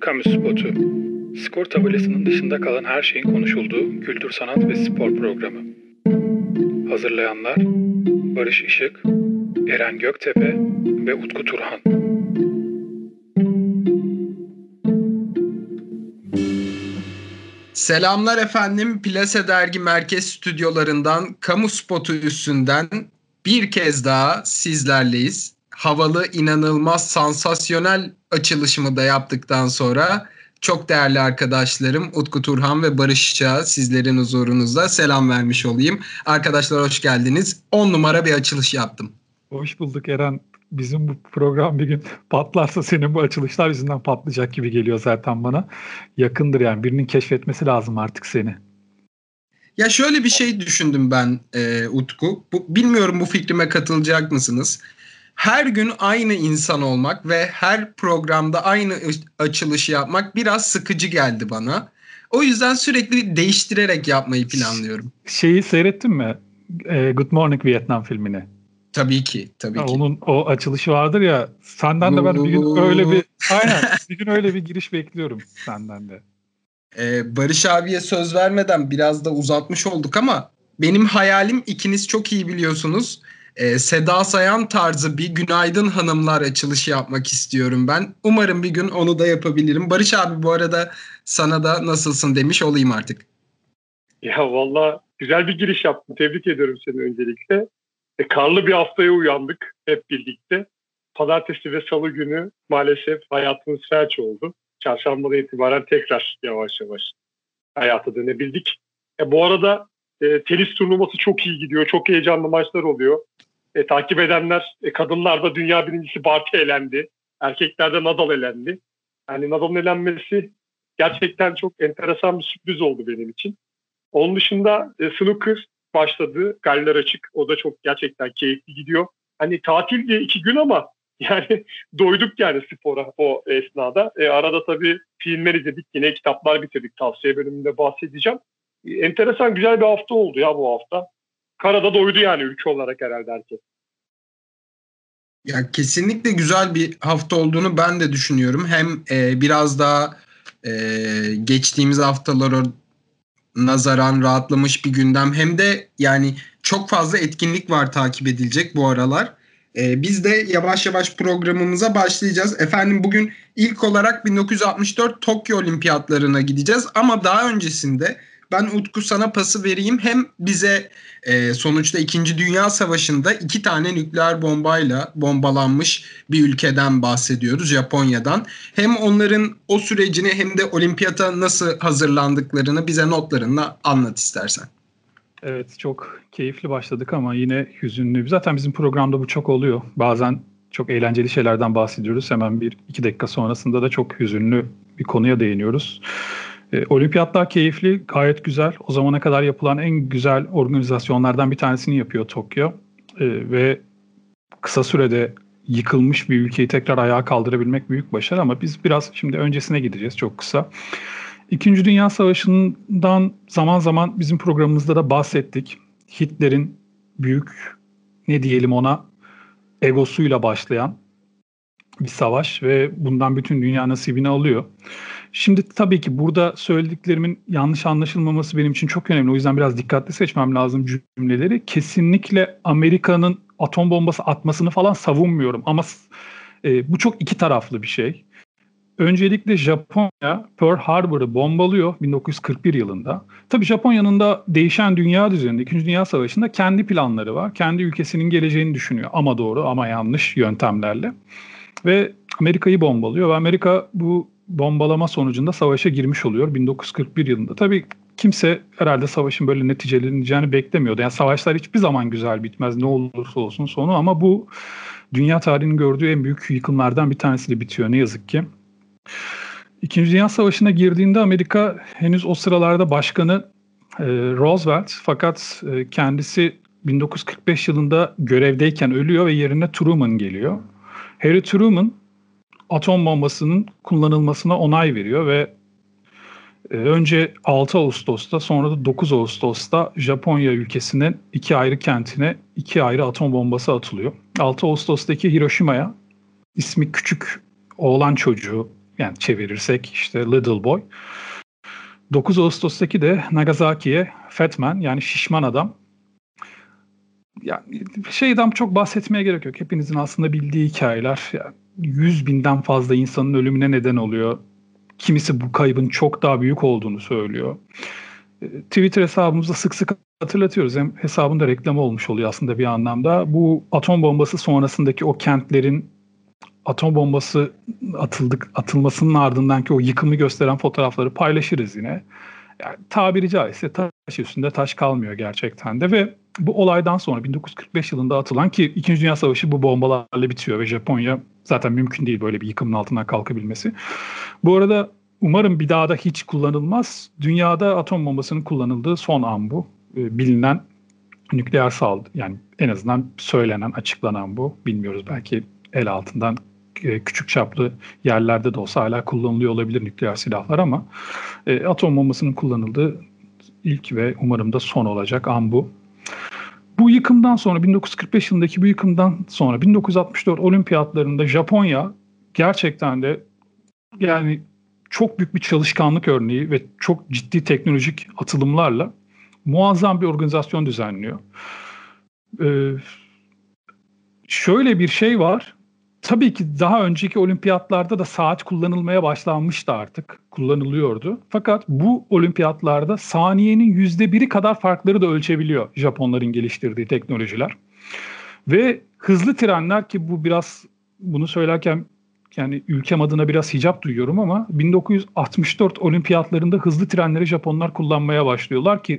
Kamu Spotu. Skor tabelasının dışında kalan her şeyin konuşulduğu kültür, sanat ve spor programı. Hazırlayanlar Barış Işık, Eren Göktepe ve Utku Turhan. Selamlar efendim. Plase Dergi Merkez Stüdyolarından Kamu Spotu üstünden bir kez daha sizlerleyiz. Havalı, inanılmaz, sansasyonel açılışımı da yaptıktan sonra çok değerli arkadaşlarım Utku Turhan ve Barış Çağ sizlerin huzurunuzda selam vermiş olayım. Arkadaşlar hoş geldiniz. 10 numara bir açılış yaptım. Hoş bulduk Eren. Bizim bu program bir gün patlarsa senin bu açılışlar yüzünden patlayacak gibi geliyor zaten bana. Yakındır yani birinin keşfetmesi lazım artık seni. Ya şöyle bir şey düşündüm ben e, Utku. Bu, bilmiyorum bu fikrime katılacak mısınız? Her gün aynı insan olmak ve her programda aynı açılış yapmak biraz sıkıcı geldi bana. O yüzden sürekli değiştirerek yapmayı planlıyorum. Şeyi seyrettin mi? E, Good Morning Vietnam filmini. Tabii ki, tabii ha, ki. Onun o açılışı vardır ya. Senden de ben bir gün öyle bir aynen bir gün öyle bir giriş bekliyorum senden de. Ee, Barış abiye söz vermeden biraz da uzatmış olduk ama benim hayalim ikiniz çok iyi biliyorsunuz. Ee, Seda Sayan tarzı bir günaydın hanımlar açılışı yapmak istiyorum ben. Umarım bir gün onu da yapabilirim. Barış abi bu arada sana da nasılsın demiş olayım artık. Ya valla güzel bir giriş yaptın. Tebrik ediyorum seni öncelikle. E, karlı bir haftaya uyandık hep birlikte. Pazartesi ve salı günü maalesef hayatımız felç oldu. Çarşambadan itibaren tekrar yavaş yavaş hayata dönebildik. E, bu arada e, tenis turnuvası çok iyi gidiyor. Çok heyecanlı maçlar oluyor. E, takip edenler, e, kadınlarda dünya birincisi Barty elendi. Erkeklerde Nadal elendi. Yani Nadal'ın elenmesi gerçekten çok enteresan bir sürpriz oldu benim için. Onun dışında e, snooker başladı. Galler açık. O da çok gerçekten keyifli gidiyor. Hani tatil diye iki gün ama yani doyduk yani spora o esnada. E, arada tabii filmler izledik. Yine kitaplar bitirdik. Tavsiye bölümünde bahsedeceğim. E, enteresan güzel bir hafta oldu ya bu hafta. Karada doydu yani ülke olarak herhalde herkes. Ya kesinlikle güzel bir hafta olduğunu ben de düşünüyorum. Hem e, biraz daha e, geçtiğimiz haftalara nazaran rahatlamış bir gündem hem de yani çok fazla etkinlik var takip edilecek bu aralar. Ee, biz de yavaş yavaş programımıza başlayacağız. Efendim bugün ilk olarak 1964 Tokyo Olimpiyatlarına gideceğiz ama daha öncesinde ben Utku sana pası vereyim. Hem bize e, sonuçta 2. Dünya Savaşı'nda iki tane nükleer bombayla bombalanmış bir ülkeden bahsediyoruz Japonya'dan. Hem onların o sürecini hem de olimpiyata nasıl hazırlandıklarını bize notlarınla anlat istersen. Evet çok keyifli başladık ama yine hüzünlü. Zaten bizim programda bu çok oluyor. Bazen çok eğlenceli şeylerden bahsediyoruz. Hemen bir iki dakika sonrasında da çok hüzünlü bir konuya değiniyoruz. E, olimpiyatlar keyifli, gayet güzel. O zamana kadar yapılan en güzel organizasyonlardan bir tanesini yapıyor Tokyo. E, ve kısa sürede yıkılmış bir ülkeyi tekrar ayağa kaldırabilmek büyük başarı ama biz biraz şimdi öncesine gideceğiz çok kısa. İkinci Dünya Savaşı'ndan zaman zaman bizim programımızda da bahsettik. Hitler'in büyük ne diyelim ona egosuyla başlayan bir savaş ve bundan bütün dünya nasibini alıyor. Şimdi tabii ki burada söylediklerimin yanlış anlaşılmaması benim için çok önemli. O yüzden biraz dikkatli seçmem lazım cümleleri. Kesinlikle Amerika'nın atom bombası atmasını falan savunmuyorum ama e, bu çok iki taraflı bir şey. Öncelikle Japonya Pearl Harbor'ı bombalıyor 1941 yılında. Tabii Japonya'nın da değişen dünya düzeninde 2. Dünya Savaşı'nda kendi planları var. Kendi ülkesinin geleceğini düşünüyor ama doğru ama yanlış yöntemlerle. Ve Amerika'yı bombalıyor ve Amerika bu bombalama sonucunda savaşa girmiş oluyor 1941 yılında. Tabii kimse herhalde savaşın böyle neticeleneceğini beklemiyordu. Yani savaşlar hiçbir zaman güzel bitmez ne olursa olsun sonu ama bu dünya tarihinin gördüğü en büyük yıkımlardan bir tanesiyle bitiyor ne yazık ki. İkinci Dünya Savaşı'na girdiğinde Amerika henüz o sıralarda başkanı e, Roosevelt fakat e, kendisi 1945 yılında görevdeyken ölüyor ve yerine Truman geliyor. Harry Truman atom bombasının kullanılmasına onay veriyor ve e, önce 6 Ağustos'ta sonra da 9 Ağustos'ta Japonya ülkesinin iki ayrı kentine iki ayrı atom bombası atılıyor. 6 Ağustos'taki Hiroşima'ya ismi küçük oğlan çocuğu Yani çevirirsek işte Little Boy. 9 Ağustos'taki de Nagasaki'ye Fatman yani şişman adam. Yani şeyden çok bahsetmeye gerek yok. Hepinizin aslında bildiği hikayeler. Yani 100 binden fazla insanın ölümüne neden oluyor. Kimisi bu kaybın çok daha büyük olduğunu söylüyor. E, Twitter hesabımızda sık sık hatırlatıyoruz. Hem hesabında reklamı olmuş oluyor aslında bir anlamda. Bu atom bombası sonrasındaki o kentlerin atom bombası atıldık atılmasının ardındanki o yıkımı gösteren fotoğrafları paylaşırız yine. Yani tabiri caizse taş üstünde taş kalmıyor gerçekten de ve bu olaydan sonra 1945 yılında atılan ki 2. Dünya Savaşı bu bombalarla bitiyor ve Japonya zaten mümkün değil böyle bir yıkımın altından kalkabilmesi. Bu arada umarım bir daha da hiç kullanılmaz. Dünyada atom bombasının kullanıldığı son an bu. E, bilinen nükleer saldırı yani en azından söylenen, açıklanan bu. Bilmiyoruz belki el altından e, küçük çaplı yerlerde de olsa hala kullanılıyor olabilir nükleer silahlar ama e, atom bombasının kullanıldığı ilk ve umarım da son olacak an bu. Bu yıkımdan sonra 1945 yılındaki bu yıkımdan sonra 1964 olimpiyatlarında Japonya gerçekten de yani çok büyük bir çalışkanlık örneği ve çok ciddi teknolojik atılımlarla muazzam bir organizasyon düzenliyor. Ee, şöyle bir şey var. Tabii ki daha önceki olimpiyatlarda da saat kullanılmaya başlanmıştı artık. Kullanılıyordu. Fakat bu olimpiyatlarda saniyenin yüzde biri kadar farkları da ölçebiliyor Japonların geliştirdiği teknolojiler. Ve hızlı trenler ki bu biraz bunu söylerken yani ülkem adına biraz hicap duyuyorum ama 1964 olimpiyatlarında hızlı trenleri Japonlar kullanmaya başlıyorlar ki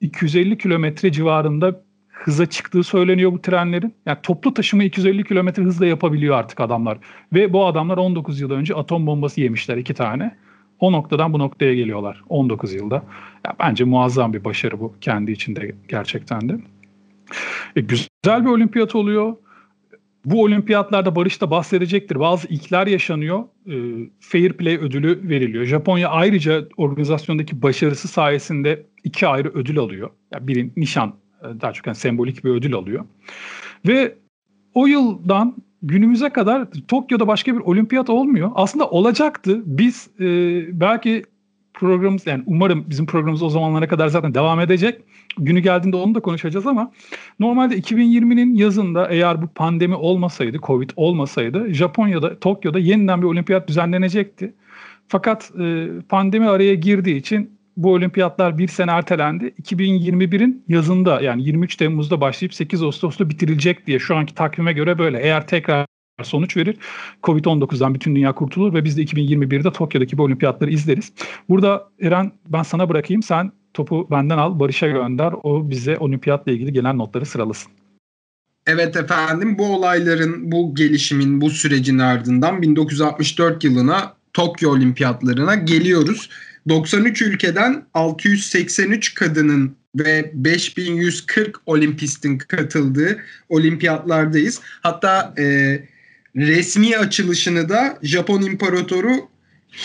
250 kilometre civarında hıza çıktığı söyleniyor bu trenlerin. Yani toplu taşıma 250 kilometre hızla yapabiliyor artık adamlar. Ve bu adamlar 19 yıl önce atom bombası yemişler iki tane. O noktadan bu noktaya geliyorlar 19 yılda. Ya bence muazzam bir başarı bu kendi içinde gerçekten de. E, güzel bir olimpiyat oluyor. Bu olimpiyatlarda Barış da bahsedecektir. Bazı ilkler yaşanıyor. E, Fair Play ödülü veriliyor. Japonya ayrıca organizasyondaki başarısı sayesinde iki ayrı ödül alıyor. Yani biri nişan daha çok yani sembolik bir ödül alıyor. Ve o yıldan günümüze kadar Tokyo'da başka bir olimpiyat olmuyor. Aslında olacaktı. Biz e, belki programımız yani umarım bizim programımız o zamanlara kadar zaten devam edecek. Günü geldiğinde onu da konuşacağız ama normalde 2020'nin yazında eğer bu pandemi olmasaydı, Covid olmasaydı Japonya'da, Tokyo'da yeniden bir olimpiyat düzenlenecekti. Fakat e, pandemi araya girdiği için bu olimpiyatlar bir sene ertelendi. 2021'in yazında yani 23 Temmuz'da başlayıp 8 Ağustos'ta bitirilecek diye şu anki takvime göre böyle. Eğer tekrar sonuç verir. Covid-19'dan bütün dünya kurtulur ve biz de 2021'de Tokyo'daki bu olimpiyatları izleriz. Burada Eren ben sana bırakayım. Sen topu benden al, Barış'a gönder. O bize olimpiyatla ilgili gelen notları sıralasın. Evet efendim bu olayların, bu gelişimin, bu sürecin ardından 1964 yılına Tokyo Olimpiyatlarına geliyoruz. 93 ülkeden 683 kadının ve 5140 olimpistin katıldığı olimpiyatlardayız. Hatta e, resmi açılışını da Japon İmparatoru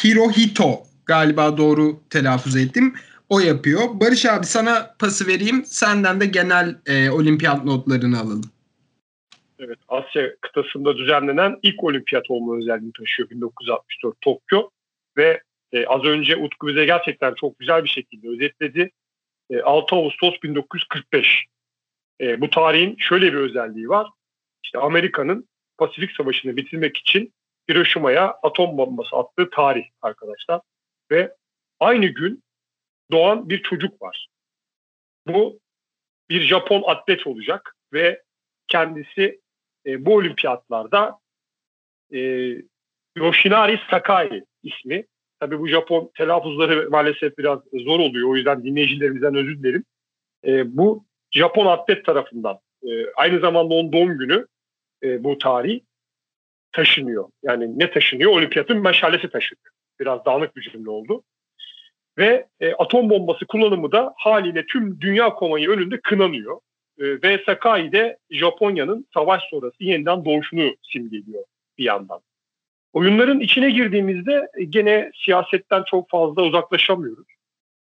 Hirohito galiba doğru telaffuz ettim. O yapıyor. Barış abi sana pası vereyim. Senden de genel e, olimpiyat notlarını alalım. Evet, Asya kıtasında düzenlenen ilk olimpiyat olma özelliğini taşıyor 1964 Tokyo ve e, az önce Utku bize gerçekten çok güzel bir şekilde özetledi. E, 6 Ağustos 1945. E, bu tarihin şöyle bir özelliği var. İşte Amerika'nın Pasifik Savaşı'nı bitirmek için Hiroşima'ya atom bombası attığı tarih arkadaşlar. Ve aynı gün doğan bir çocuk var. Bu bir Japon atlet olacak ve kendisi e, bu olimpiyatlarda e, Yoshinari Sakai ismi Tabii bu Japon telaffuzları maalesef biraz zor oluyor. O yüzden dinleyicilerimizden özür dilerim. E, bu Japon atlet tarafından e, aynı zamanda onun doğum günü e, bu tarih taşınıyor. Yani ne taşınıyor? Olimpiyatın meşalesi taşınıyor. Biraz dağınık bir cümle oldu. Ve e, atom bombası kullanımı da haliyle tüm dünya komayı önünde kınanıyor. E, ve Sakai de Japonya'nın savaş sonrası yeniden doğuşunu simgeliyor bir yandan. Oyunların içine girdiğimizde e, gene siyasetten çok fazla uzaklaşamıyoruz.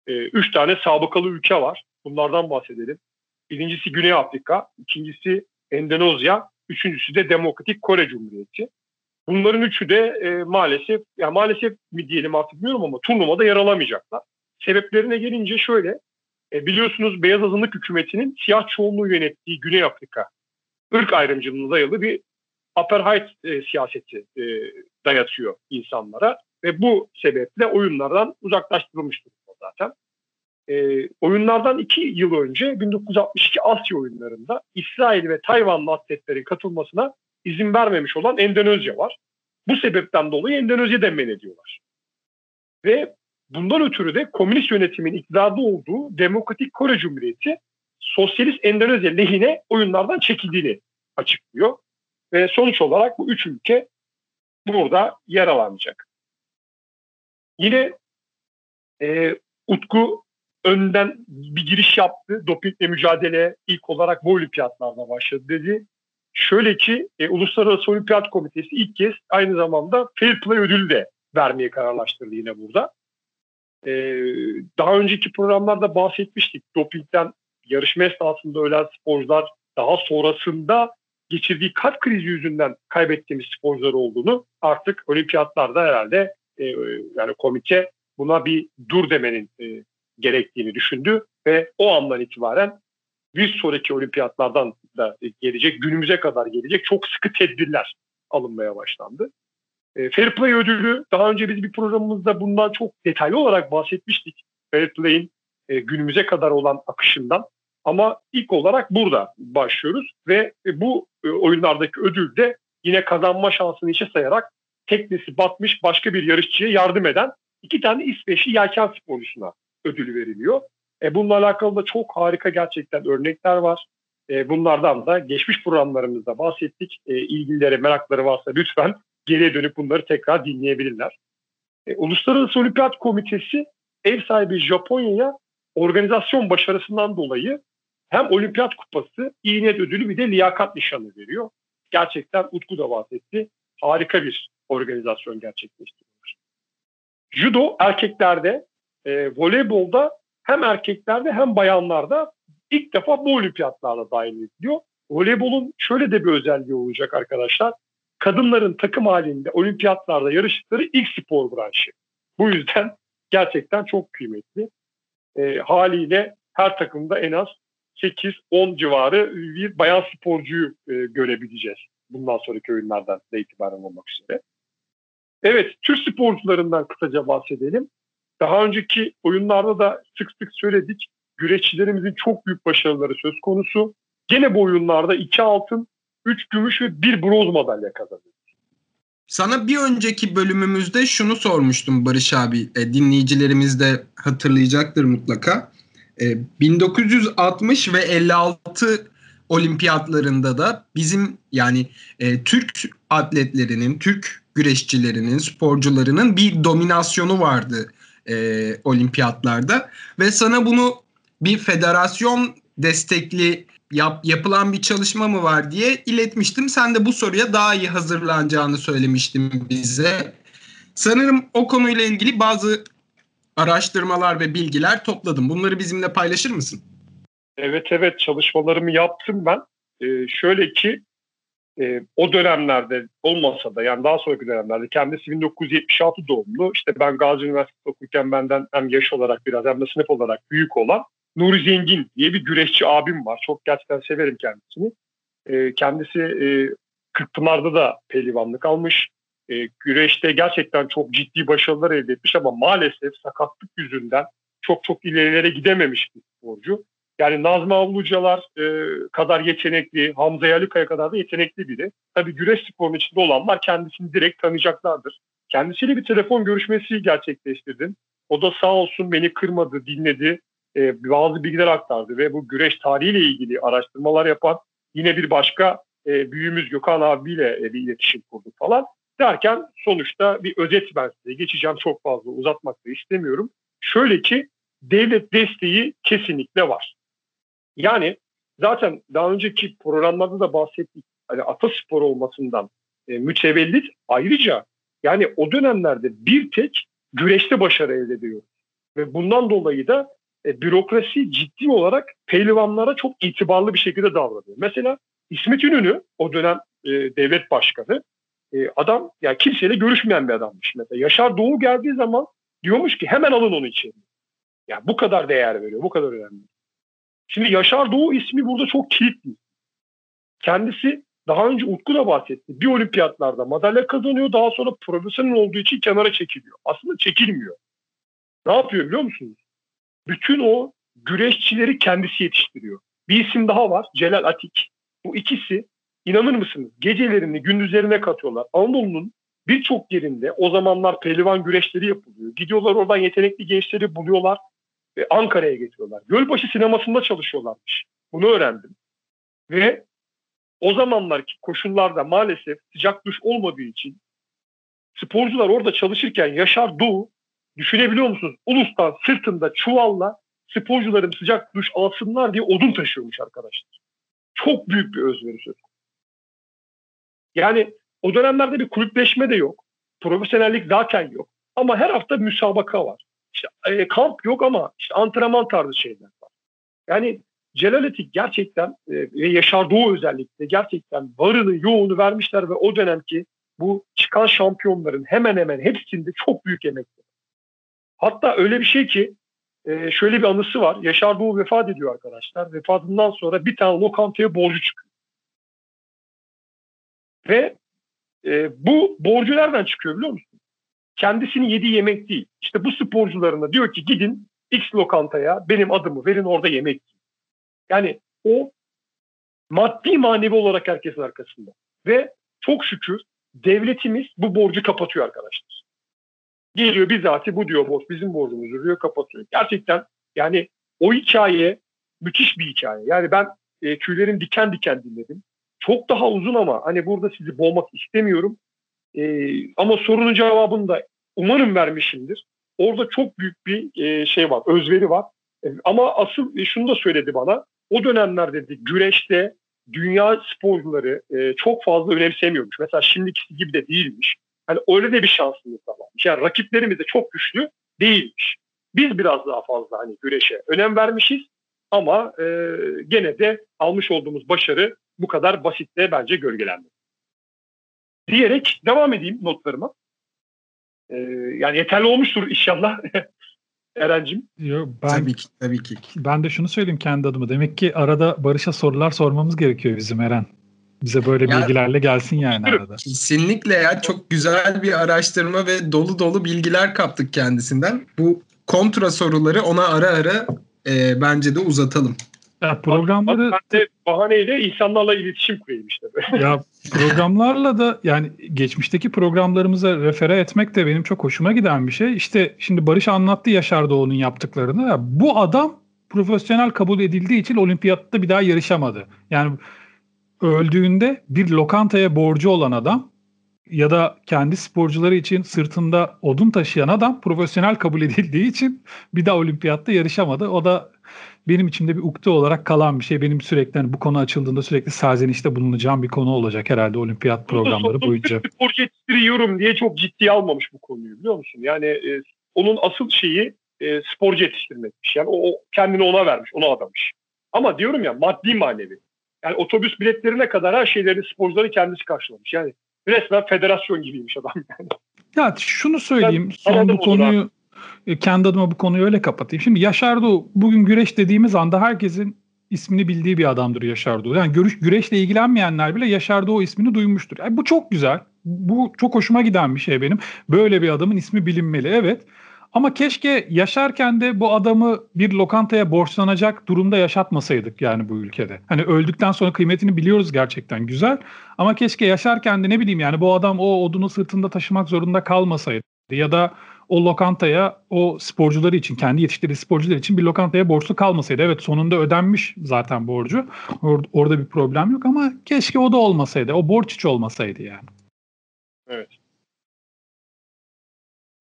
E, üç tane sabıkalı ülke var. Bunlardan bahsedelim. Birincisi Güney Afrika, ikincisi Endonezya, üçüncüsü de Demokratik Kore Cumhuriyeti. Bunların üçü de e, maalesef, ya maalesef mi diyelim artık bilmiyorum ama turnuvada yer alamayacaklar. Sebeplerine gelince şöyle, e, biliyorsunuz Beyaz Azınlık hükümetinin siyah çoğunluğu yönettiği Güney Afrika ırk ayrımcılığına dayalı bir apartheid e, siyaseti e, dayatıyor insanlara ve bu sebeple oyunlardan uzaklaştırılmış durumda zaten. E, oyunlardan iki yıl önce 1962 Asya oyunlarında İsrail ve Tayvanlı atletlerin katılmasına izin vermemiş olan Endonezya var. Bu sebepten dolayı Endonezya'da men ediyorlar. Ve bundan ötürü de komünist yönetimin iktidarda olduğu Demokratik Kore Cumhuriyeti Sosyalist Endonezya lehine oyunlardan çekildiğini açıklıyor. Ve sonuç olarak bu üç ülke burada yer alamayacak. Yine e, Utku önden bir giriş yaptı. Dopingle mücadele ilk olarak bu olimpiyatlarda başladı dedi. Şöyle ki e, Uluslararası Olimpiyat Komitesi ilk kez aynı zamanda Fair Play ödülü de vermeye kararlaştırdı yine burada. E, daha önceki programlarda bahsetmiştik. Dopingden yarışma esnasında ölen sporcular daha sonrasında geçirdiği kalp krizi yüzünden kaybettiğimiz sporcular olduğunu artık olimpiyatlarda herhalde e, yani komite buna bir dur demenin e, gerektiğini düşündü ve o andan itibaren bir sonraki olimpiyatlardan da gelecek, günümüze kadar gelecek çok sıkı tedbirler alınmaya başlandı. E, Fair Play ödülü daha önce biz bir programımızda bundan çok detaylı olarak bahsetmiştik. Fair Play'in e, günümüze kadar olan akışından ama ilk olarak burada başlıyoruz ve bu e, oyunlardaki ödül de yine kazanma şansını işe sayarak teknesi batmış başka bir yarışçıya yardım eden iki tane İsveçli yelken sporcusuna ödülü veriliyor. E, bununla alakalı da çok harika gerçekten örnekler var. E, bunlardan da geçmiş programlarımızda bahsettik. E, ilgilileri, merakları varsa lütfen geriye dönüp bunları tekrar dinleyebilirler. E, Uluslararası Olimpiyat Komitesi ev sahibi Japonya'ya organizasyon başarısından dolayı hem olimpiyat kupası, iyi niyet ödülü bir de liyakat nişanı veriyor. Gerçekten Utku da bahsetti. Harika bir organizasyon gerçekleştiriyor. Judo erkeklerde, e, voleybolda hem erkeklerde hem bayanlarda ilk defa bu olimpiyatlarda dahil ediliyor. Voleybolun şöyle de bir özelliği olacak arkadaşlar. Kadınların takım halinde olimpiyatlarda yarıştıkları ilk spor branşı. Bu yüzden gerçekten çok kıymetli. E, haliyle her takımda en az 8-10 civarı bir bayan sporcuyu e, görebileceğiz. Bundan sonraki oyunlardan da itibaren olmak üzere. Evet, Türk sporcularından kısaca bahsedelim. Daha önceki oyunlarda da sık sık söyledik. Güreşçilerimizin çok büyük başarıları söz konusu. Gene bu oyunlarda 2 altın, 3 gümüş ve 1 bronz madalya kazandı. Sana bir önceki bölümümüzde şunu sormuştum Barış abi. E, dinleyicilerimiz de hatırlayacaktır mutlaka. 1960 e, ve 56 olimpiyatlarında da bizim yani e, Türk atletlerinin, Türk güreşçilerinin, sporcularının bir dominasyonu vardı e, olimpiyatlarda ve sana bunu bir federasyon destekli yap, yapılan bir çalışma mı var diye iletmiştim. Sen de bu soruya daha iyi hazırlanacağını söylemiştin bize. Sanırım o konuyla ilgili bazı araştırmalar ve bilgiler topladım. Bunları bizimle paylaşır mısın? Evet evet çalışmalarımı yaptım ben. Ee, şöyle ki e, o dönemlerde olmasa da yani daha sonraki dönemlerde kendisi 1976 doğumlu. İşte ben Gazi Üniversitesi okurken benden hem yaş olarak biraz hem de sınıf olarak büyük olan Nuri Zengin diye bir güreşçi abim var. Çok gerçekten severim kendisini. E, kendisi e, Kırkpınar'da da pehlivanlık almış e, güreşte gerçekten çok ciddi başarılar elde etmiş ama maalesef sakatlık yüzünden çok çok ilerilere gidememiş bir sporcu. Yani Nazmi Avlucalar e, kadar yetenekli, Hamza Yalikaya kadar da yetenekli biri. Tabii güreş sporunun içinde olanlar kendisini direkt tanıyacaklardır. Kendisiyle bir telefon görüşmesi gerçekleştirdim. O da sağ olsun beni kırmadı, dinledi, e, bazı bilgiler aktardı ve bu güreş tarihiyle ilgili araştırmalar yapan yine bir başka e, büyüğümüz Gökhan abiyle e, bir iletişim kurduk falan. Derken sonuçta bir özet ben size geçeceğim çok fazla uzatmak da istemiyorum. Şöyle ki devlet desteği kesinlikle var. Yani zaten daha önceki programlarda da bahsettik. Hani ataspor olmasından e, mütevellit ayrıca yani o dönemlerde bir tek güreşte başarı elde ediyor. Ve bundan dolayı da e, bürokrasi ciddi olarak pehlivanlara çok itibarlı bir şekilde davranıyor. Mesela İsmet İnönü o dönem e, devlet başkanı e, adam yani kimseyle görüşmeyen bir adammış mesela. Yaşar Doğu geldiği zaman diyormuş ki hemen alın onu içeri. Yani bu kadar değer veriyor, bu kadar önemli. Şimdi Yaşar Doğu ismi burada çok kilitli. Kendisi daha önce Utku da bahsetti. Bir olimpiyatlarda madalya kazanıyor. Daha sonra profesyonel olduğu için kenara çekiliyor. Aslında çekilmiyor. Ne yapıyor biliyor musunuz? Bütün o güreşçileri kendisi yetiştiriyor. Bir isim daha var. Celal Atik. Bu ikisi inanır mısınız gecelerini gündüzlerine katıyorlar. Anadolu'nun birçok yerinde o zamanlar pehlivan güreşleri yapılıyor. Gidiyorlar oradan yetenekli gençleri buluyorlar ve Ankara'ya getiriyorlar. Gölbaşı sinemasında çalışıyorlarmış. Bunu öğrendim. Ve o zamanlarki koşullarda maalesef sıcak duş olmadığı için sporcular orada çalışırken Yaşar Doğu düşünebiliyor musunuz? Ulus'tan sırtında çuvalla sporcularım sıcak duş alsınlar diye odun taşıyormuş arkadaşlar. Çok büyük bir özveri söz. Yani o dönemlerde bir kulüpleşme de yok. Profesyonellik zaten yok. Ama her hafta müsabaka var. İşte e, kamp yok ama işte antrenman tarzı şeyler var. Yani Celal Etik gerçekten e, ve Yaşar Doğu özellikle gerçekten varını yoğunu vermişler ve o dönemki bu çıkan şampiyonların hemen hemen hepsinde çok büyük emek. Hatta öyle bir şey ki e, şöyle bir anısı var. Yaşar Doğu vefat ediyor arkadaşlar. Vefatından sonra bir tane lokantaya borcu çıkıyor. Ve e, bu borcu nereden çıkıyor biliyor musun? Kendisinin yediği yemek değil. İşte bu sporcularına diyor ki gidin X lokantaya benim adımı verin orada yemek yiyin. Yani o maddi manevi olarak herkesin arkasında. Ve çok şükür devletimiz bu borcu kapatıyor arkadaşlar. Geliyor bizatihi bu diyor borç bizim borcumuz diyor kapatıyor. Gerçekten yani o hikaye müthiş bir hikaye. Yani ben e, tüylerim diken diken dinledim. Çok daha uzun ama hani burada sizi boğmak istemiyorum. E, ama sorunun cevabını da umarım vermişimdir. Orada çok büyük bir e, şey var, özveri var. E, ama asıl e, şunu da söyledi bana. O dönemler dedi güreşte dünya sporcuları e, çok fazla önemsemiyormuş. Mesela şimdiki gibi de değilmiş. Hani öyle de bir şansımız da varmış. Yani rakiplerimiz de çok güçlü değilmiş. Biz biraz daha fazla hani güreşe önem vermişiz ama e, gene de almış olduğumuz başarı bu kadar basitle bence gölgelendi. Diyerek devam edeyim notlarıma. Ee, yani yeterli olmuştur inşallah. Eren'cim. Yo, ben, tabii ki tabii ki. Ben de şunu söyleyeyim kendi adıma. Demek ki arada Barış'a sorular sormamız gerekiyor bizim Eren. Bize böyle ya, bilgilerle gelsin yani arada. Kesinlikle ya çok güzel bir araştırma ve dolu dolu bilgiler kaptık kendisinden. Bu kontra soruları ona ara ara e, bence de uzatalım. Ya programları... Bak, ben de bahaneyle insanlarla iletişim kurayım işte. ya programlarla da yani geçmişteki programlarımıza refere etmek de benim çok hoşuma giden bir şey. İşte şimdi Barış anlattı Yaşar Doğu'nun yaptıklarını. Ya, bu adam profesyonel kabul edildiği için olimpiyatta bir daha yarışamadı. Yani öldüğünde bir lokantaya borcu olan adam ya da kendi sporcuları için sırtında odun taşıyan adam profesyonel kabul edildiği için bir daha olimpiyatta yarışamadı. O da benim içimde bir ukde olarak kalan bir şey. Benim sürekli hani bu konu açıldığında sürekli serzenişte bulunacağım bir konu olacak herhalde olimpiyat programları boyunca. Sporcu yetiştiriyorum diye çok ciddiye almamış bu konuyu biliyor musun? Yani e, onun asıl şeyi e, sporcu yetiştirmekmiş. Yani o, o kendini ona vermiş, ona adamış. Ama diyorum ya maddi manevi. Yani otobüs biletlerine kadar her şeylerini sporcuları kendisi karşılamış. Yani resmen federasyon gibiymiş adam yani. Ya şunu söyleyeyim. Ben, son bu konuyu e, kendi adıma bu konuyu öyle kapatayım. Şimdi Yaşar Doğu bugün güreş dediğimiz anda herkesin ismini bildiği bir adamdır Yaşar Doğu. Yani görüş, güreşle ilgilenmeyenler bile Yaşar Doğu ismini duymuştur. Yani bu çok güzel. Bu çok hoşuma giden bir şey benim. Böyle bir adamın ismi bilinmeli. Evet. Ama keşke yaşarken de bu adamı bir lokantaya borçlanacak durumda yaşatmasaydık yani bu ülkede. Hani öldükten sonra kıymetini biliyoruz gerçekten güzel. Ama keşke yaşarken de ne bileyim yani bu adam o odunu sırtında taşımak zorunda kalmasaydı. Ya da o lokantaya o sporcuları için kendi yetiştirdiği sporcular için bir lokantaya borçlu kalmasaydı. Evet sonunda ödenmiş zaten borcu. Or- orada bir problem yok ama keşke o da olmasaydı. O borç hiç olmasaydı yani. Evet.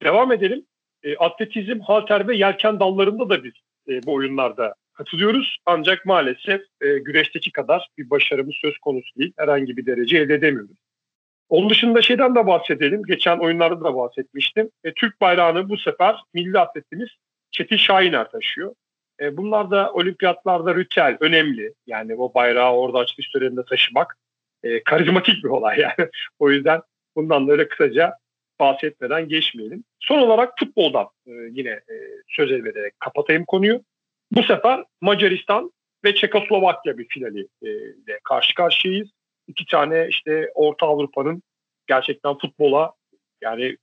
Devam edelim. E, atletizm, halter ve yelken dallarında da biz e, bu oyunlarda katılıyoruz. Ancak maalesef e, güreşteki kadar bir başarımız söz konusu değil. Herhangi bir derece elde edemiyoruz. Onun dışında şeyden de bahsedelim. Geçen oyunlarda da bahsetmiştim. E, Türk bayrağını bu sefer milli atletimiz Çetin Şahiner taşıyor. E, bunlar da olimpiyatlarda ritüel, önemli. Yani o bayrağı orada açılış töreninde taşımak e, karizmatik bir olay yani. o yüzden Bundan da öyle kısaca bahsetmeden geçmeyelim. Son olarak futboldan e, yine e, söz vererek kapatayım konuyu. Bu sefer Macaristan ve Çekoslovakya bir finali e, ile karşı karşıyayız. İki tane işte Orta Avrupa'nın gerçekten futbola yani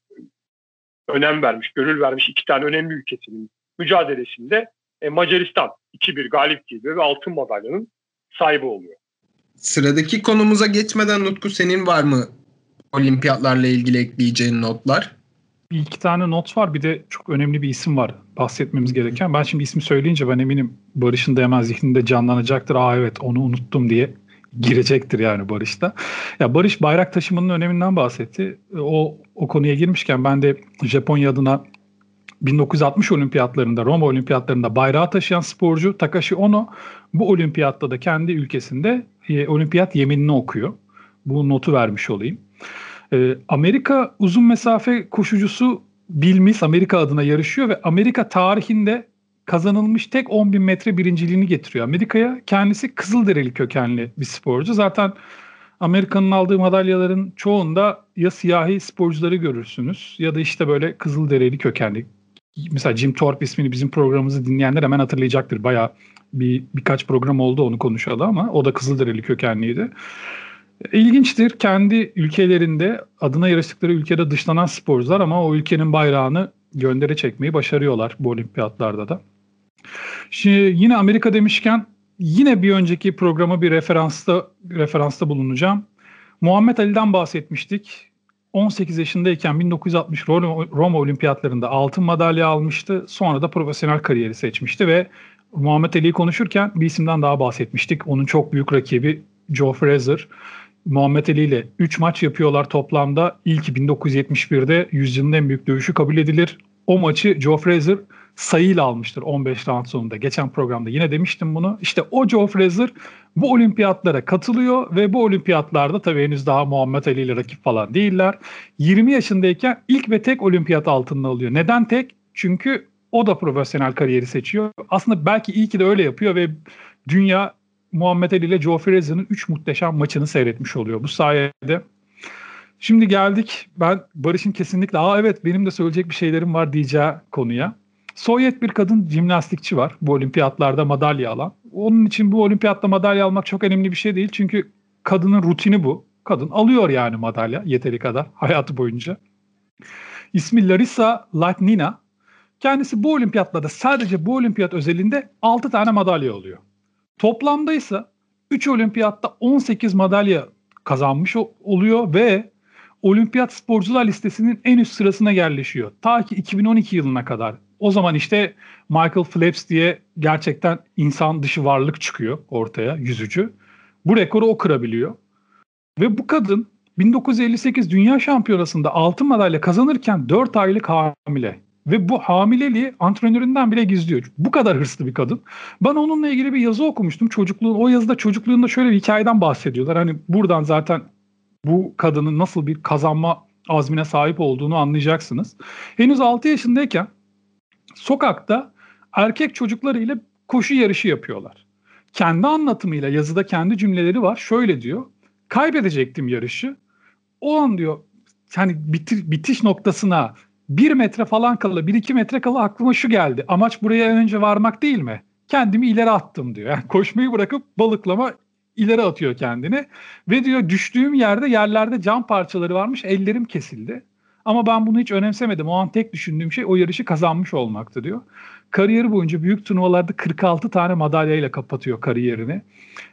önem vermiş, gönül vermiş iki tane önemli ülkesinin mücadelesinde Macaristan 2-1 galip geliyor ve altın madalyanın sahibi oluyor. Sıradaki konumuza geçmeden Nutku senin var mı olimpiyatlarla ilgili ekleyeceğin notlar? Bir iki tane not var bir de çok önemli bir isim var bahsetmemiz gereken. Ben şimdi ismi söyleyince ben eminim Barış'ın da hemen zihninde canlanacaktır. Aa evet onu unuttum diye girecektir yani Barış'ta. Ya Barış bayrak taşımanın öneminden bahsetti. O o konuya girmişken ben de Japonya adına 1960 olimpiyatlarında Roma olimpiyatlarında bayrağı taşıyan sporcu Takashi Ono bu olimpiyatta da kendi ülkesinde e, olimpiyat yeminini okuyor. Bu notu vermiş olayım. E, Amerika uzun mesafe koşucusu Bill Amerika adına yarışıyor ve Amerika tarihinde kazanılmış tek 10 bin metre birinciliğini getiriyor Amerika'ya. Kendisi Kızılderili kökenli bir sporcu. Zaten Amerika'nın aldığı madalyaların çoğunda ya siyahi sporcuları görürsünüz ya da işte böyle Kızılderili kökenli. Mesela Jim Thorpe ismini bizim programımızı dinleyenler hemen hatırlayacaktır. Baya bir birkaç program oldu onu konuşalı ama o da Kızılderili kökenliydi. İlginçtir. Kendi ülkelerinde adına yarıştıkları ülkede dışlanan sporcular ama o ülkenin bayrağını göndere çekmeyi başarıyorlar bu olimpiyatlarda da. Şimdi yine Amerika demişken yine bir önceki programa bir referansta referansta bulunacağım. Muhammed Ali'den bahsetmiştik. 18 yaşındayken 1960 Roma Olimpiyatlarında altın madalya almıştı. Sonra da profesyonel kariyeri seçmişti ve Muhammed Ali'yi konuşurken bir isimden daha bahsetmiştik. Onun çok büyük rakibi Joe Frazier. Muhammed Ali ile 3 maç yapıyorlar toplamda. İlki 1971'de yüzyılın en büyük dövüşü kabul edilir. O maçı Joe Frazier sayıyla almıştır 15 round sonunda. Geçen programda yine demiştim bunu. İşte o Joe Frazier bu olimpiyatlara katılıyor ve bu olimpiyatlarda tabii henüz daha Muhammed Ali ile rakip falan değiller. 20 yaşındayken ilk ve tek olimpiyat altını alıyor. Neden tek? Çünkü o da profesyonel kariyeri seçiyor. Aslında belki iyi ki de öyle yapıyor ve dünya Muhammed Ali ile Joe Frazier'ın 3 muhteşem maçını seyretmiş oluyor bu sayede. Şimdi geldik ben Barış'ın kesinlikle aa evet benim de söyleyecek bir şeylerim var diyeceği konuya. Sovyet bir kadın jimnastikçi var bu olimpiyatlarda madalya alan. Onun için bu olimpiyatta madalya almak çok önemli bir şey değil. Çünkü kadının rutini bu. Kadın alıyor yani madalya yeteri kadar hayatı boyunca. İsmi Larissa Latnina. Kendisi bu olimpiyatlarda sadece bu olimpiyat özelinde 6 tane madalya alıyor. Toplamda ise 3 olimpiyatta 18 madalya kazanmış oluyor ve olimpiyat sporcular listesinin en üst sırasına yerleşiyor. Ta ki 2012 yılına kadar. O zaman işte Michael Phelps diye gerçekten insan dışı varlık çıkıyor ortaya, yüzücü. Bu rekoru o kırabiliyor. Ve bu kadın 1958 Dünya Şampiyonası'nda altın madalya kazanırken 4 aylık hamile. Ve bu hamileliği antrenöründen bile gizliyor. Bu kadar hırslı bir kadın. Ben onunla ilgili bir yazı okumuştum. Çocukluğun, o yazıda çocukluğunda şöyle bir hikayeden bahsediyorlar. Hani buradan zaten bu kadının nasıl bir kazanma azmine sahip olduğunu anlayacaksınız. Henüz 6 yaşındayken sokakta erkek çocuklarıyla koşu yarışı yapıyorlar. Kendi anlatımıyla yazıda kendi cümleleri var. Şöyle diyor. Kaybedecektim yarışı. O an diyor hani bitir, bitiş noktasına bir metre falan kala, bir iki metre kala aklıma şu geldi. Amaç buraya önce varmak değil mi? Kendimi ileri attım diyor. Yani koşmayı bırakıp balıklama ileri atıyor kendini. Ve diyor düştüğüm yerde yerlerde cam parçaları varmış ellerim kesildi. Ama ben bunu hiç önemsemedim. O an tek düşündüğüm şey o yarışı kazanmış olmaktı diyor. Kariyeri boyunca büyük turnuvalarda 46 tane madalyayla kapatıyor kariyerini.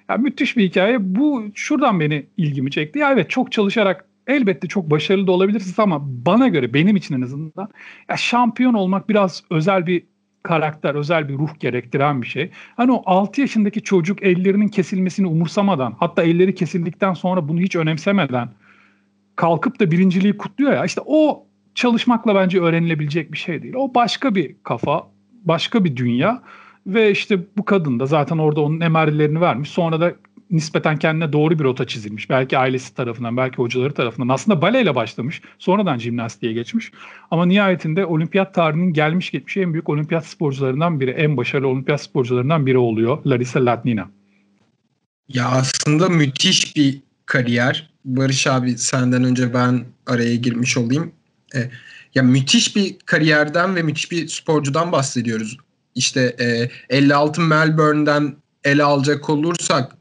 Yani müthiş bir hikaye. Bu şuradan beni ilgimi çekti. Ya evet çok çalışarak elbette çok başarılı da olabilirsiniz ama bana göre benim için en azından ya şampiyon olmak biraz özel bir karakter, özel bir ruh gerektiren bir şey. Hani o 6 yaşındaki çocuk ellerinin kesilmesini umursamadan, hatta elleri kesildikten sonra bunu hiç önemsemeden kalkıp da birinciliği kutluyor ya. İşte o çalışmakla bence öğrenilebilecek bir şey değil. O başka bir kafa, başka bir dünya ve işte bu kadın da zaten orada onun emarelerini vermiş. Sonra da nispeten kendine doğru bir rota çizilmiş. Belki ailesi tarafından, belki hocaları tarafından. Aslında baleyle başlamış. Sonradan jimnastiğe geçmiş. Ama nihayetinde olimpiyat tarihinin gelmiş geçmiş en büyük olimpiyat sporcularından biri. En başarılı olimpiyat sporcularından biri oluyor. Larissa Latnina. Ya aslında müthiş bir kariyer. Barış abi senden önce ben araya girmiş olayım. E, ya müthiş bir kariyerden ve müthiş bir sporcudan bahsediyoruz. İşte e, 56 Melbourne'den ele alacak olursak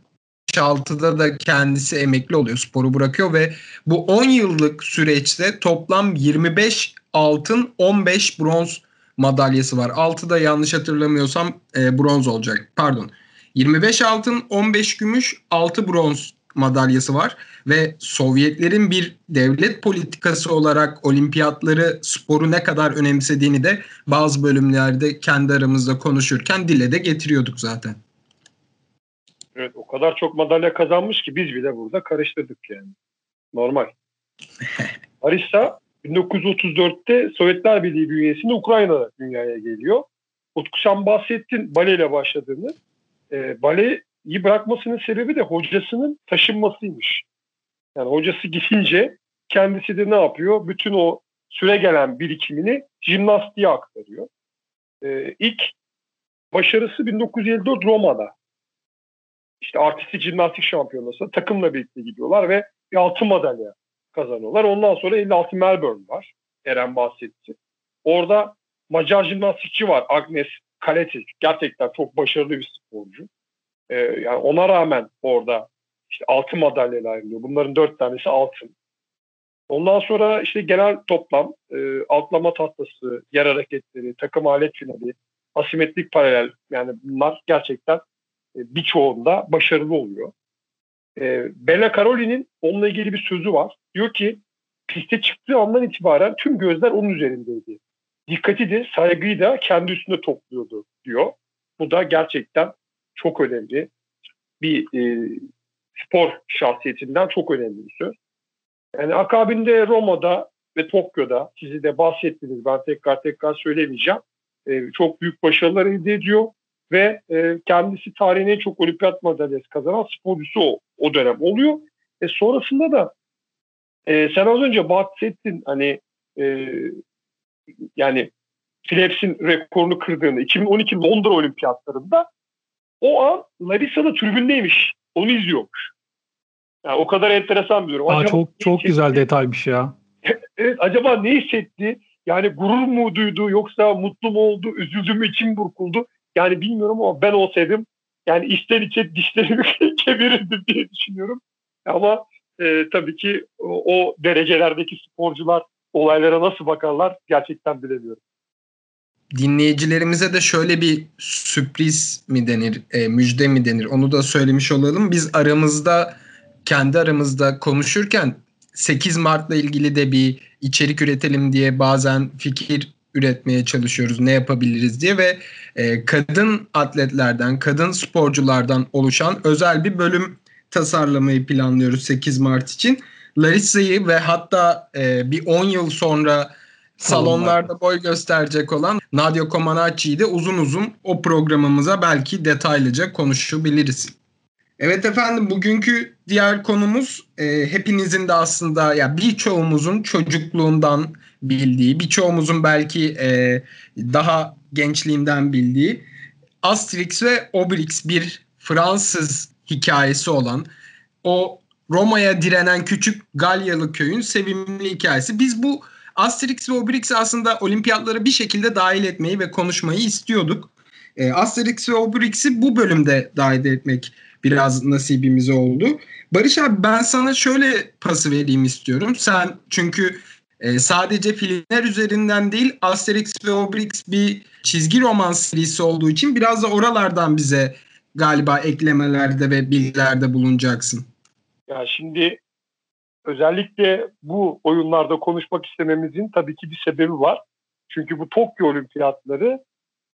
6'da da kendisi emekli oluyor. Sporu bırakıyor ve bu 10 yıllık süreçte toplam 25 altın 15 bronz madalyası var. 6'da yanlış hatırlamıyorsam e, bronz olacak. Pardon. 25 altın, 15 gümüş, 6 bronz madalyası var ve Sovyetlerin bir devlet politikası olarak olimpiyatları sporu ne kadar önemsediğini de bazı bölümlerde kendi aramızda konuşurken dile de getiriyorduk zaten. Evet o kadar çok madalya kazanmış ki biz bile burada karıştırdık yani. Normal. Arisa 1934'te Sovyetler Birliği bünyesinde Ukrayna'da dünyaya geliyor. Utku sen bahsettin baleyle başladığını. E, baleyi bırakmasının sebebi de hocasının taşınmasıymış. Yani hocası gidince kendisi de ne yapıyor? Bütün o süre gelen birikimini jimnastiğe aktarıyor. E, ilk başarısı 1954 Roma'da. İşte artistik jimnastik şampiyonası takımla birlikte gidiyorlar ve bir altın madalya kazanıyorlar. Ondan sonra 56 Melbourne var. Eren bahsetti. Orada Macar jimnastikçi var Agnes Kaleti. Gerçekten çok başarılı bir sporcu. Ee, yani ona rağmen orada işte altın madalyalar ayrılıyor. Bunların dört tanesi altın. Ondan sonra işte genel toplam e, atlama tahtası, yer hareketleri, takım alet finali, asimetrik paralel yani bunlar gerçekten birçoğunda başarılı oluyor. E, Bella Caroli'nin onunla ilgili bir sözü var. Diyor ki piste çıktığı andan itibaren tüm gözler onun üzerindeydi. Dikkati de saygıyı da kendi üstünde topluyordu diyor. Bu da gerçekten çok önemli. Bir e, spor şahsiyetinden çok önemli bir söz. Yani akabinde Roma'da ve Tokyo'da sizi de bahsettiniz. Ben tekrar tekrar söylemeyeceğim. E, çok büyük başarılar elde ediyor ve e, kendisi tarihin en çok olimpiyat madalyası kazanan sporcusu o, o dönem oluyor. E, sonrasında da e, sen az önce bahsettin hani e, yani Phillips'in rekorunu kırdığını 2012 Londra olimpiyatlarında o an Larissa tribündeymiş. Onu izliyormuş. Yani o kadar enteresan bir durum. Aa, çok çok güzel detaymış ya. evet acaba ne hissetti? Yani gurur mu duydu yoksa mutlu mu oldu, üzüldü mü, içim burkuldu? Yani bilmiyorum ama ben olsaydım yani içten içe dişlerimi kevirirdim diye düşünüyorum. Ama e, tabii ki o, o derecelerdeki sporcular olaylara nasıl bakarlar gerçekten bilemiyorum. Dinleyicilerimize de şöyle bir sürpriz mi denir, e, müjde mi denir onu da söylemiş olalım. Biz aramızda kendi aramızda konuşurken 8 Mart'la ilgili de bir içerik üretelim diye bazen fikir üretmeye çalışıyoruz ne yapabiliriz diye ve e, kadın atletlerden, kadın sporculardan oluşan özel bir bölüm tasarlamayı planlıyoruz 8 Mart için. Larissa'yı ve hatta e, bir 10 yıl sonra salonlarda boy gösterecek olan Nadia Comaneci'yi de uzun uzun o programımıza belki detaylıca konuşabiliriz. Evet efendim bugünkü diğer konumuz e, hepinizin de aslında ya birçoğumuzun çocukluğundan bildiği, birçoğumuzun belki e, daha gençliğinden bildiği Asterix ve Obelix bir Fransız hikayesi olan o Roma'ya direnen küçük Galyalı köyün sevimli hikayesi. Biz bu Asterix ve Obelix'i aslında olimpiyatlara bir şekilde dahil etmeyi ve konuşmayı istiyorduk. E, Asterix ve Obelix'i bu bölümde dahil etmek biraz nasibimiz oldu. Barış abi ben sana şöyle pası vereyim istiyorum. Sen çünkü e, sadece filmler üzerinden değil Asterix ve Obelix bir çizgi roman serisi olduğu için biraz da oralardan bize galiba eklemelerde ve bilgilerde bulunacaksın. Ya şimdi özellikle bu oyunlarda konuşmak istememizin tabii ki bir sebebi var. Çünkü bu Tokyo Olimpiyatları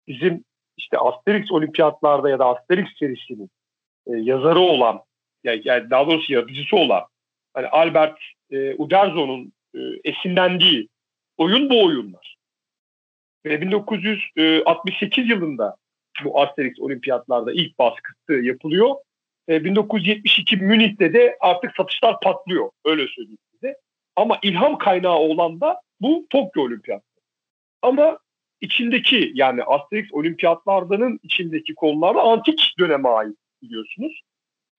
bizim işte Asterix Olimpiyatlarda ya da Asterix serisinin e, yazarı olan yani daha doğrusu yazıcısı olan hani Albert e, Uderzo'nun e, esinlendiği oyun bu oyunlar. Ve 1968 yılında bu Asterix olimpiyatlarda ilk baskısı yapılıyor. E, 1972 Münih'te de artık satışlar patlıyor. Öyle söyleyeyim size. Ama ilham kaynağı olan da bu Tokyo olimpiyatları. Ama içindeki yani Asterix olimpiyatlardanın içindeki konularda antik döneme ait biliyorsunuz.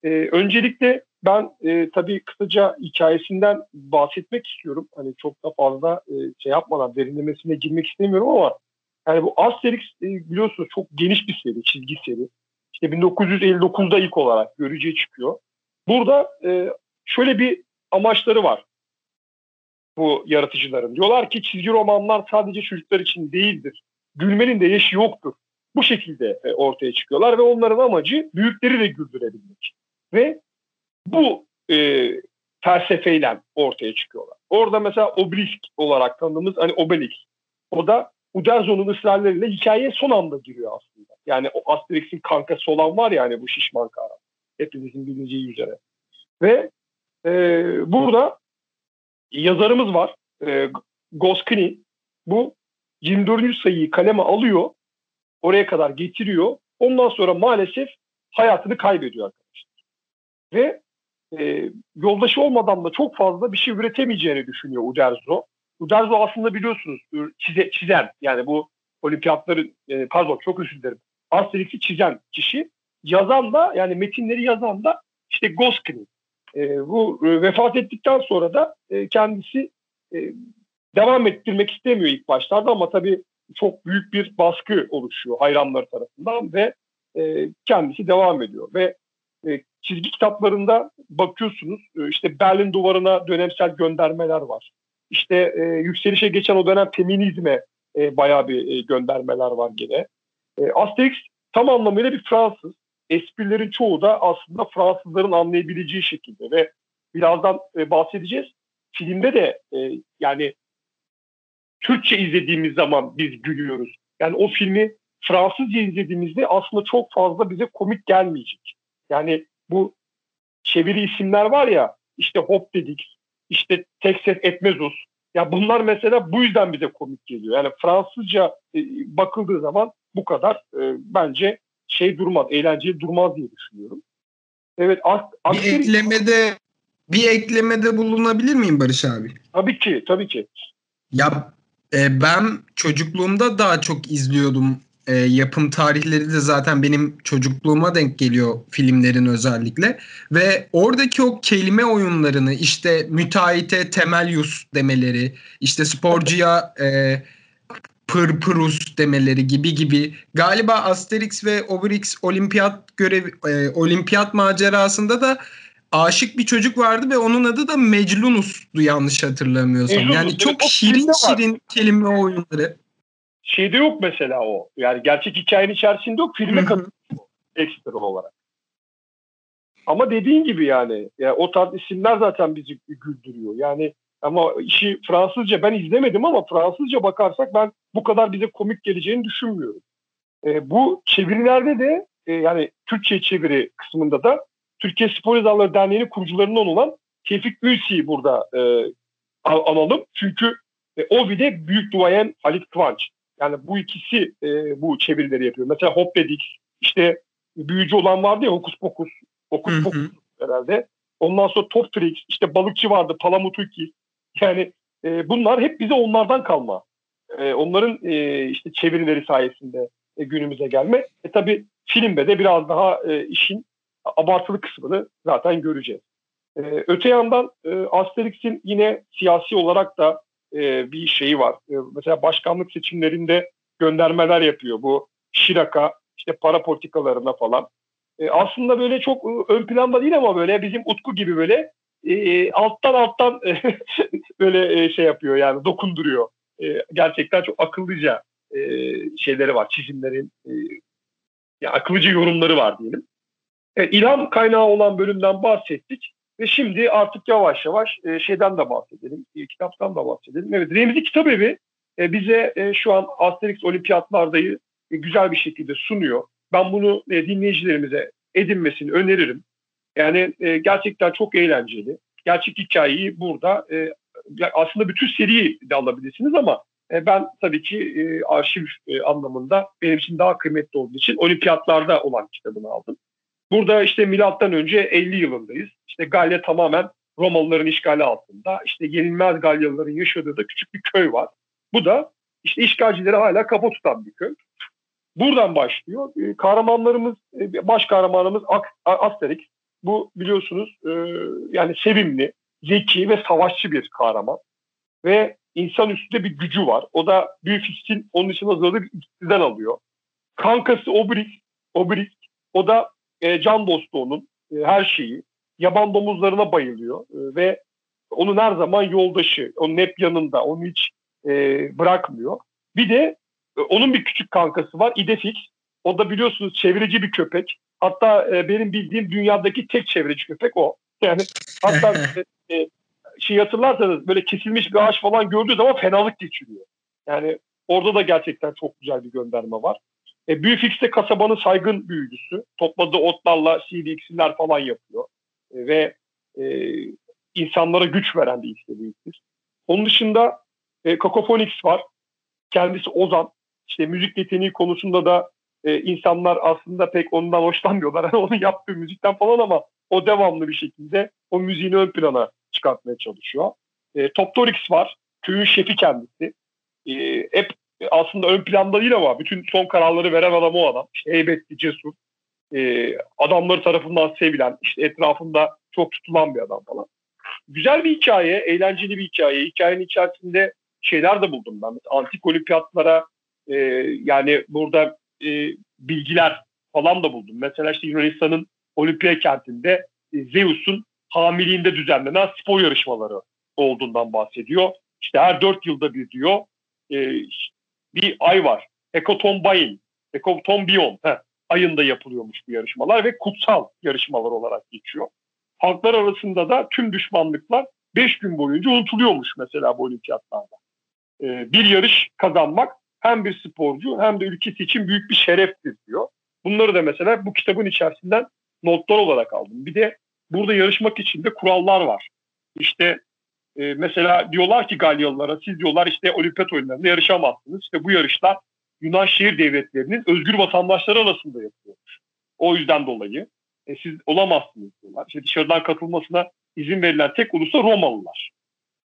E, öncelikle ben e, tabii kısaca hikayesinden bahsetmek istiyorum. Hani çok da fazla e, şey yapmadan derinlemesine girmek istemiyorum ama yani bu Asterix e, biliyorsunuz çok geniş bir seri, çizgi seri. İşte 1959'da ilk olarak görücüye çıkıyor. Burada e, şöyle bir amaçları var bu yaratıcıların. Diyorlar ki çizgi romanlar sadece çocuklar için değildir. Gülmenin de yaşı yoktur. Bu şekilde e, ortaya çıkıyorlar ve onların amacı büyükleri de güldürebilmek. Ve bu e, felsefeyle ortaya çıkıyorlar. Orada mesela Obelisk olarak tanıdığımız hani Obelix. O da Uderzo'nun ısrarlarıyla hikayeye son anda giriyor aslında. Yani o Asterix'in kankası olan var ya hani bu şişman kahraman. Hepimizin bileceği üzere. Ve e, burada yazarımız var. E, Goskini. Bu 24. sayıyı kaleme alıyor. Oraya kadar getiriyor. Ondan sonra maalesef hayatını kaybediyor arkadaşlar. Ve e, yoldaşı olmadan da çok fazla bir şey üretemeyeceğini düşünüyor Uderzo. Uderzo aslında biliyorsunuz çize, çizen yani bu olimpiyatları e, pardon çok özür dilerim. Asterix'i çizen kişi yazan da yani metinleri yazan da işte Goskini. E, bu e, vefat ettikten sonra da e, kendisi e, devam ettirmek istemiyor ilk başlarda ama tabii çok büyük bir baskı oluşuyor hayranları tarafından ve e, kendisi devam ediyor. Ve e, çizgi kitaplarında bakıyorsunuz e, işte Berlin duvarına dönemsel göndermeler var. İşte e, yükselişe geçen o dönem feminizme e, bayağı bir e, göndermeler var gene. E, Asterix tam anlamıyla bir Fransız. Esprilerin çoğu da aslında Fransızların anlayabileceği şekilde ve birazdan e, bahsedeceğiz. Filmde de e, yani Türkçe izlediğimiz zaman biz gülüyoruz. Yani o filmi Fransızca izlediğimizde aslında çok fazla bize komik gelmeyecek. Yani bu çeviri isimler var ya işte hop dedik, işte tek ses etmezos. Ya bunlar mesela bu yüzden bize komik geliyor. Yani Fransızca e, bakıldığı zaman bu kadar e, bence şey durmaz, eğlenceli durmaz diye düşünüyorum. Evet, bir eklemede bir eklemede bulunabilir miyim Barış abi? Tabii ki, tabii ki. Ya e, ben çocukluğumda daha çok izliyordum e, yapım tarihleri de zaten benim çocukluğuma denk geliyor filmlerin özellikle. Ve oradaki o kelime oyunlarını işte müteahhite temelyus demeleri, işte sporcuya e, pırpırus demeleri gibi gibi galiba Asterix ve Obelix olimpiyat görev e, olimpiyat macerasında da aşık bir çocuk vardı ve onun adı da Meclunus'tu yanlış hatırlamıyorsam. Meclunus, yani çok şirin şirin kelime oyunları şeyde yok mesela o. Yani gerçek hikayenin içerisinde yok. Filme katılıyor ekstra olarak. Ama dediğin gibi yani, yani o tarz isimler zaten bizi güldürüyor. Yani ama işi Fransızca ben izlemedim ama Fransızca bakarsak ben bu kadar bize komik geleceğini düşünmüyorum. E, bu çevirilerde de e, yani Türkçe çeviri kısmında da Türkiye Spor Yazarları Derneği'nin kurucularından olan Tevfik Ülsi'yi burada e, analım. Çünkü e, o bir de büyük duayen Halit Kıvanç. Yani bu ikisi e, bu çevirileri yapıyor. Mesela Hop dedik. İşte büyücü olan vardı ya Hokus Pokus. Hokus Pokus herhalde. Ondan sonra Top Tricks. işte balıkçı vardı. Palamutuki. Yani e, bunlar hep bize onlardan kalma. E, onların e, işte çevirileri sayesinde e, günümüze gelme. E tabi filmde de biraz daha e, işin abartılı kısmını zaten göreceğiz. E, öte yandan e, Asterix'in yine siyasi olarak da e, bir şeyi var. E, mesela başkanlık seçimlerinde göndermeler yapıyor. Bu Şirak'a, işte para politikalarına falan. E, aslında böyle çok e, ön planda değil ama böyle bizim Utku gibi böyle e, alttan alttan böyle e, şey yapıyor yani dokunduruyor. E, gerçekten çok akıllıca e, şeyleri var, çizimlerin e, ya akıllıca yorumları var diyelim. Evet, ilham kaynağı olan bölümden bahsettik. Ve şimdi artık yavaş yavaş e, şeyden de bahsedelim, e, kitaptan da bahsedelim. Evet, Remzi Kitap Evi e, bize e, şu an Asterix Olimpiyatlarda'yı e, güzel bir şekilde sunuyor. Ben bunu e, dinleyicilerimize edinmesini öneririm. Yani e, gerçekten çok eğlenceli. Gerçek hikayeyi burada e, aslında bütün seriyi de alabilirsiniz ama e, ben tabii ki e, arşiv e, anlamında benim için daha kıymetli olduğu için olimpiyatlarda olan kitabını aldım. Burada işte milattan önce 50 yılındayız. İşte Galya tamamen Romalıların işgali altında. İşte yenilmez Galyalıların yaşadığı da küçük bir köy var. Bu da işte işgalcileri hala kafa tutan bir köy. Buradan başlıyor. Ee, kahramanlarımız, e, baş kahramanımız Asterix. bu biliyorsunuz e, yani sevimli, zeki ve savaşçı bir kahraman. Ve insan üstünde bir gücü var. O da Büyük Fix'in onun için hazırladığı bir ikisinden alıyor. Kankası Obrisk, Obrisk o da e, can dostu onun. E, her şeyi. Yaban domuzlarına bayılıyor. E, ve onun her zaman yoldaşı. Onun hep yanında. Onu hiç e, bırakmıyor. Bir de e, onun bir küçük kankası var. Idefix. O da biliyorsunuz çevreci bir köpek. Hatta e, benim bildiğim dünyadaki tek çevreci köpek o. Yani hatta e, şey hatırlarsanız böyle kesilmiş bir ağaç falan gördüğü zaman fenalık geçiriyor. Yani orada da gerçekten çok güzel bir gönderme var. E, Büyüfix de kasabanın saygın büyücüsü. Topladığı otlarla CDX'ler falan yapıyor. E, ve e, insanlara güç veren bir istediğidir. Onun dışında e, Cacophonix var. Kendisi Ozan. İşte müzik yeteneği konusunda da e, insanlar aslında pek ondan hoşlanmıyorlar. Yani onun yaptığı müzikten falan ama o devamlı bir şekilde o müziğini ön plana çıkartmaya çalışıyor. E, Toptorix var. Köyün şefi kendisi. E, hep aslında ön planda değil ama bütün son kararları veren adam o adam. İşte heybetli, cesur. E, adamları tarafından sevilen, işte etrafında çok tutulan bir adam falan. Güzel bir hikaye, eğlenceli bir hikaye. Hikayenin içerisinde şeyler de buldum ben. Mesela antik olimpiyatlara e, yani burada e, bilgiler falan da buldum. Mesela işte Yunanistan'ın Olimpiya kentinde e, Zeus'un hamiliğinde düzenlenen spor yarışmaları olduğundan bahsediyor. İşte her dört yılda bir diyor e, bir ay var. Ekotombayin, Ekotombion heh, ayında yapılıyormuş bu yarışmalar ve kutsal yarışmalar olarak geçiyor. Halklar arasında da tüm düşmanlıklar 5 gün boyunca unutuluyormuş mesela bu olimpiyatlarda. E, bir yarış kazanmak hem bir sporcu hem de ülkesi için büyük bir şereftir diyor. Bunları da mesela bu kitabın içerisinden notlar olarak aldım. Bir de burada yarışmak için de kurallar var. İşte e, mesela diyorlar ki Galyalılara siz diyorlar işte olimpiyat oyunlarında yarışamazsınız. İşte bu yarışlar Yunan şehir devletlerinin özgür vatandaşları arasında yapılıyormuş. O yüzden dolayı e, siz olamazsınız diyorlar. İşte dışarıdan katılmasına izin verilen tek uluslar Romalılar.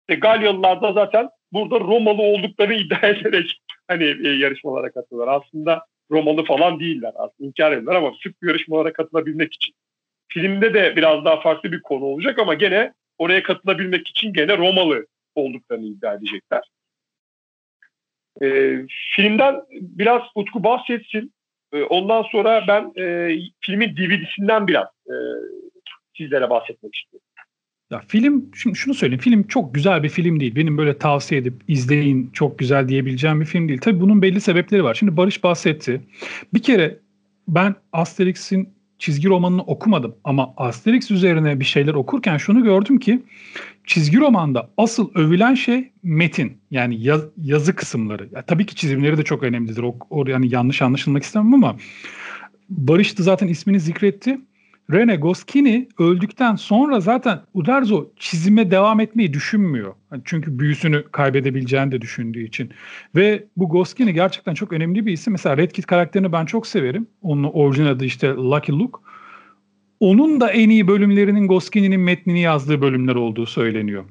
İşte Galyalılar da zaten burada Romalı olduklarını iddia ederek hani e, yarışmalara katılıyorlar. Aslında Romalı falan değiller. Aslında inkar ediyorlar ama sırf yarışmalara katılabilmek için. Filmde de biraz daha farklı bir konu olacak ama gene oraya katılabilmek için gene Romalı olduklarını iddia edecekler. E, filmden biraz Utku bahsetsin. E, ondan sonra ben e, filmin DVD'sinden biraz e, sizlere bahsetmek istiyorum. Ya film, şimdi şunu söyleyeyim. Film çok güzel bir film değil. Benim böyle tavsiye edip izleyin çok güzel diyebileceğim bir film değil. Tabii bunun belli sebepleri var. Şimdi Barış bahsetti. Bir kere ben Asterix'in çizgi romanını okumadım ama Asterix üzerine bir şeyler okurken şunu gördüm ki çizgi romanda asıl övülen şey metin yani yaz, yazı kısımları. Ya, tabii ki çizimleri de çok önemlidir. O, o yani yanlış anlaşılmak istemem ama Barış da zaten ismini zikretti. Rene Goscinny öldükten sonra zaten Uderzo çizime devam etmeyi düşünmüyor. Çünkü büyüsünü kaybedebileceğini de düşündüğü için. Ve bu Goscinny gerçekten çok önemli bir isim. Mesela Red Kit karakterini ben çok severim. Onun orijinal adı işte Lucky Luke. Onun da en iyi bölümlerinin Goscinny'nin metnini yazdığı bölümler olduğu söyleniyor.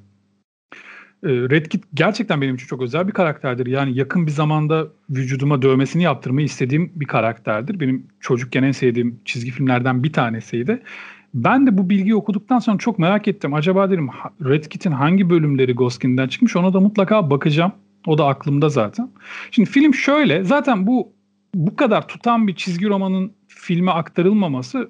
Ee, Red Kit gerçekten benim için çok özel bir karakterdir. Yani yakın bir zamanda vücuduma dövmesini yaptırmayı istediğim bir karakterdir. Benim çocukken en sevdiğim çizgi filmlerden bir tanesiydi. Ben de bu bilgiyi okuduktan sonra çok merak ettim. Acaba dedim Red Kit'in hangi bölümleri Goskin'den çıkmış ona da mutlaka bakacağım. O da aklımda zaten. Şimdi film şöyle. Zaten bu bu kadar tutan bir çizgi romanın filme aktarılmaması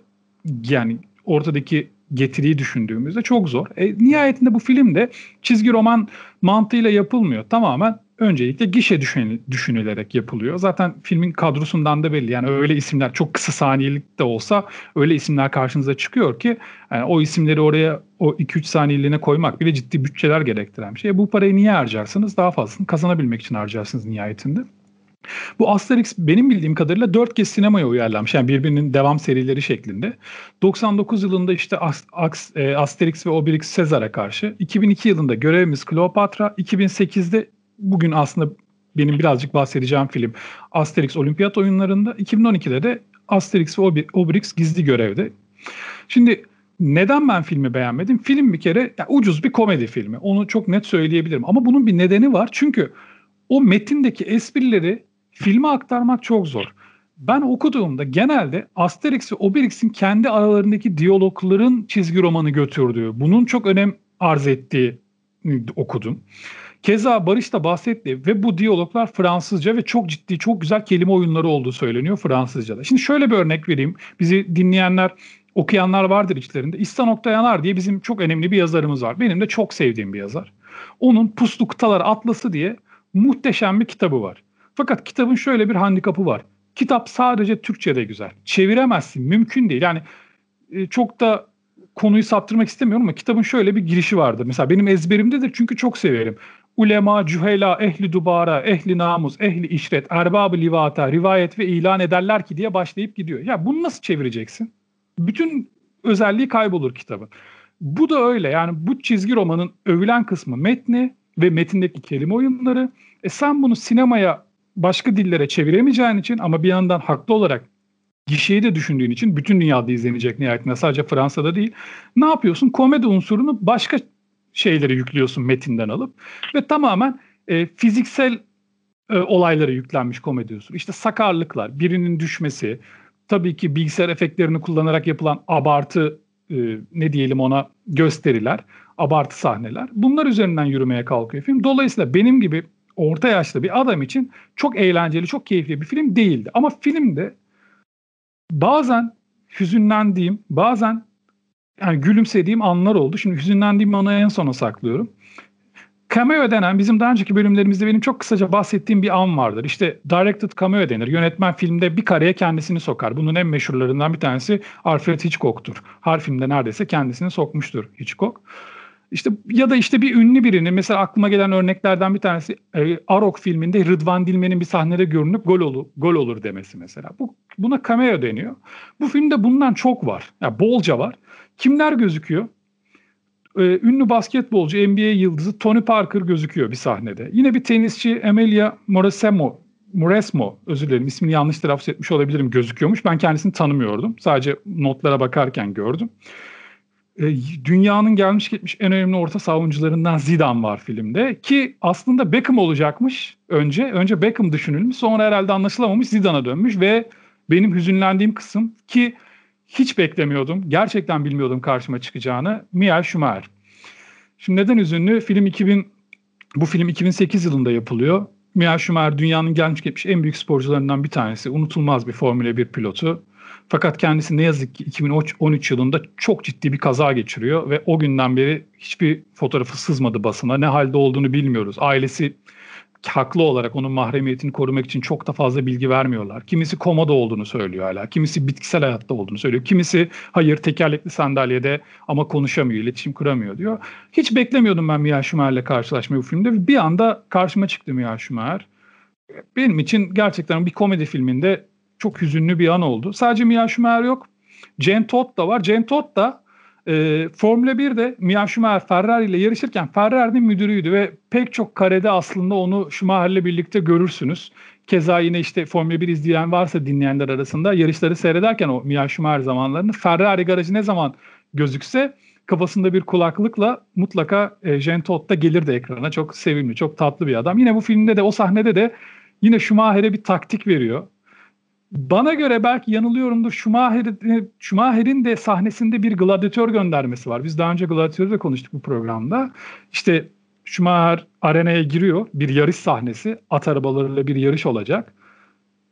yani ortadaki getiriyi düşündüğümüzde çok zor. E, nihayetinde bu film de çizgi roman mantığıyla yapılmıyor. Tamamen öncelikle gişe düşünülerek yapılıyor. Zaten filmin kadrosundan da belli. Yani öyle isimler çok kısa saniyelik de olsa öyle isimler karşınıza çıkıyor ki yani o isimleri oraya o 2-3 saniyeliğine koymak bile ciddi bütçeler gerektiren bir şey. Bu parayı niye harcarsınız? Daha fazlasını kazanabilmek için harcarsınız nihayetinde. Bu Asterix benim bildiğim kadarıyla dört kez sinemaya uyarlanmış. Yani birbirinin devam serileri şeklinde. 99 yılında işte e, Asterix ve Obelix Sezar'a karşı. 2002 yılında Görevimiz Kleopatra. 2008'de bugün aslında benim birazcık bahsedeceğim film Asterix Olimpiyat oyunlarında. 2012'de de Asterix ve Obelix Gizli Görev'de. Şimdi neden ben filmi beğenmedim? Film bir kere yani ucuz bir komedi filmi. Onu çok net söyleyebilirim. Ama bunun bir nedeni var. Çünkü o metindeki esprileri filme aktarmak çok zor. ben okuduğumda genelde Asterix ve Obelix'in kendi aralarındaki diyalogların çizgi romanı götürdüğü, bunun çok önem arz ettiği okudum. Keza Barış da bahsetti ve bu diyaloglar Fransızca ve çok ciddi, çok güzel kelime oyunları olduğu söyleniyor Fransızca'da. Şimdi şöyle bir örnek vereyim. Bizi dinleyenler, okuyanlar vardır içlerinde. İhsan Oktayanar diye bizim çok önemli bir yazarımız var. Benim de çok sevdiğim bir yazar. Onun Puslu Kıtalar Atlası diye muhteşem bir kitabı var. Fakat kitabın şöyle bir handikapı var. Kitap sadece Türkçe'de güzel. Çeviremezsin. Mümkün değil. Yani e, çok da konuyu saptırmak istemiyorum ama kitabın şöyle bir girişi vardı. Mesela benim ezberimdedir çünkü çok severim. Ulema, cühela, ehli dubara, ehli namus, ehli işret, erbab-ı livata, rivayet ve ilan ederler ki diye başlayıp gidiyor. Ya bunu nasıl çevireceksin? Bütün özelliği kaybolur kitabın. Bu da öyle. Yani bu çizgi romanın övülen kısmı metni ve metindeki kelime oyunları. E sen bunu sinemaya başka dillere çeviremeyeceğin için ama bir yandan haklı olarak gişeyi de düşündüğün için bütün dünyada izlenecek nihayetinde sadece Fransa'da değil. Ne yapıyorsun? Komedi unsurunu başka şeyleri yüklüyorsun metinden alıp ve tamamen e, fiziksel e, olaylara yüklenmiş komedi unsuru. İşte sakarlıklar, birinin düşmesi, tabii ki bilgisayar efektlerini kullanarak yapılan abartı e, ne diyelim ona gösteriler, abartı sahneler. Bunlar üzerinden yürümeye kalkıyor film. Dolayısıyla benim gibi orta yaşlı bir adam için çok eğlenceli, çok keyifli bir film değildi. Ama filmde bazen hüzünlendiğim, bazen yani gülümsediğim anlar oldu. Şimdi hüzünlendiğim anı en sona saklıyorum. Cameo denen bizim daha önceki bölümlerimizde benim çok kısaca bahsettiğim bir an vardır. İşte directed cameo denir. Yönetmen filmde bir kareye kendisini sokar. Bunun en meşhurlarından bir tanesi Alfred Hitchcock'tur. Her filmde neredeyse kendisini sokmuştur Hitchcock. İşte ya da işte bir ünlü birini mesela aklıma gelen örneklerden bir tanesi e, Arok filminde Rıdvan Dilmen'in bir sahnede görünüp gol olur, gol olur demesi mesela. Bu buna cameo deniyor. Bu filmde bundan çok var. Yani bolca var. Kimler gözüküyor? Ee, ünlü basketbolcu NBA yıldızı Tony Parker gözüküyor bir sahnede. Yine bir tenisçi Emilia Moresemo Moresmo özür dilerim ismini yanlış telaffuz etmiş olabilirim gözüküyormuş. Ben kendisini tanımıyordum. Sadece notlara bakarken gördüm. E, dünyanın gelmiş gitmiş en önemli orta savunucularından Zidane var filmde. Ki aslında Beckham olacakmış önce. Önce Beckham düşünülmüş sonra herhalde anlaşılamamış Zidane'a dönmüş ve benim hüzünlendiğim kısım ki hiç beklemiyordum. Gerçekten bilmiyordum karşıma çıkacağını. Michael Schumacher. Şimdi neden üzünlü? Film 2000 bu film 2008 yılında yapılıyor. Michael Schumacher dünyanın gelmiş geçmiş en büyük sporcularından bir tanesi. Unutulmaz bir Formula 1 pilotu. Fakat kendisi ne yazık ki 2013 yılında çok ciddi bir kaza geçiriyor ve o günden beri hiçbir fotoğrafı sızmadı basına. Ne halde olduğunu bilmiyoruz. Ailesi haklı olarak onun mahremiyetini korumak için çok da fazla bilgi vermiyorlar. Kimisi komada olduğunu söylüyor hala. Kimisi bitkisel hayatta olduğunu söylüyor. Kimisi hayır tekerlekli sandalyede ama konuşamıyor, iletişim kuramıyor diyor. Hiç beklemiyordum ben Mia Schumacher'le karşılaşmayı bu filmde. Bir anda karşıma çıktı Mia Schumacher. Benim için gerçekten bir komedi filminde çok hüzünlü bir an oldu. Sadece Mia Schumacher yok. Jen Todt da var. Jen Todt da e, Formula 1'de Mia Schumacher Ferrari ile yarışırken Ferrari'nin müdürüydü ve pek çok karede aslında onu Schumacher'le birlikte görürsünüz. Keza yine işte Formula 1 izleyen varsa dinleyenler arasında yarışları seyrederken o Mia Schumacher zamanlarını Ferrari garajı ne zaman gözükse kafasında bir kulaklıkla mutlaka e, Jean Todt da gelirdi ekrana. Çok sevimli, çok tatlı bir adam. Yine bu filmde de o sahnede de yine Schumacher'e bir taktik veriyor. Bana göre belki yanılıyorumdur. Schumacher'in, de sahnesinde bir gladyatör göndermesi var. Biz daha önce gladyatörü de konuştuk bu programda. İşte Schumacher arenaya giriyor. Bir yarış sahnesi. At arabalarıyla bir yarış olacak.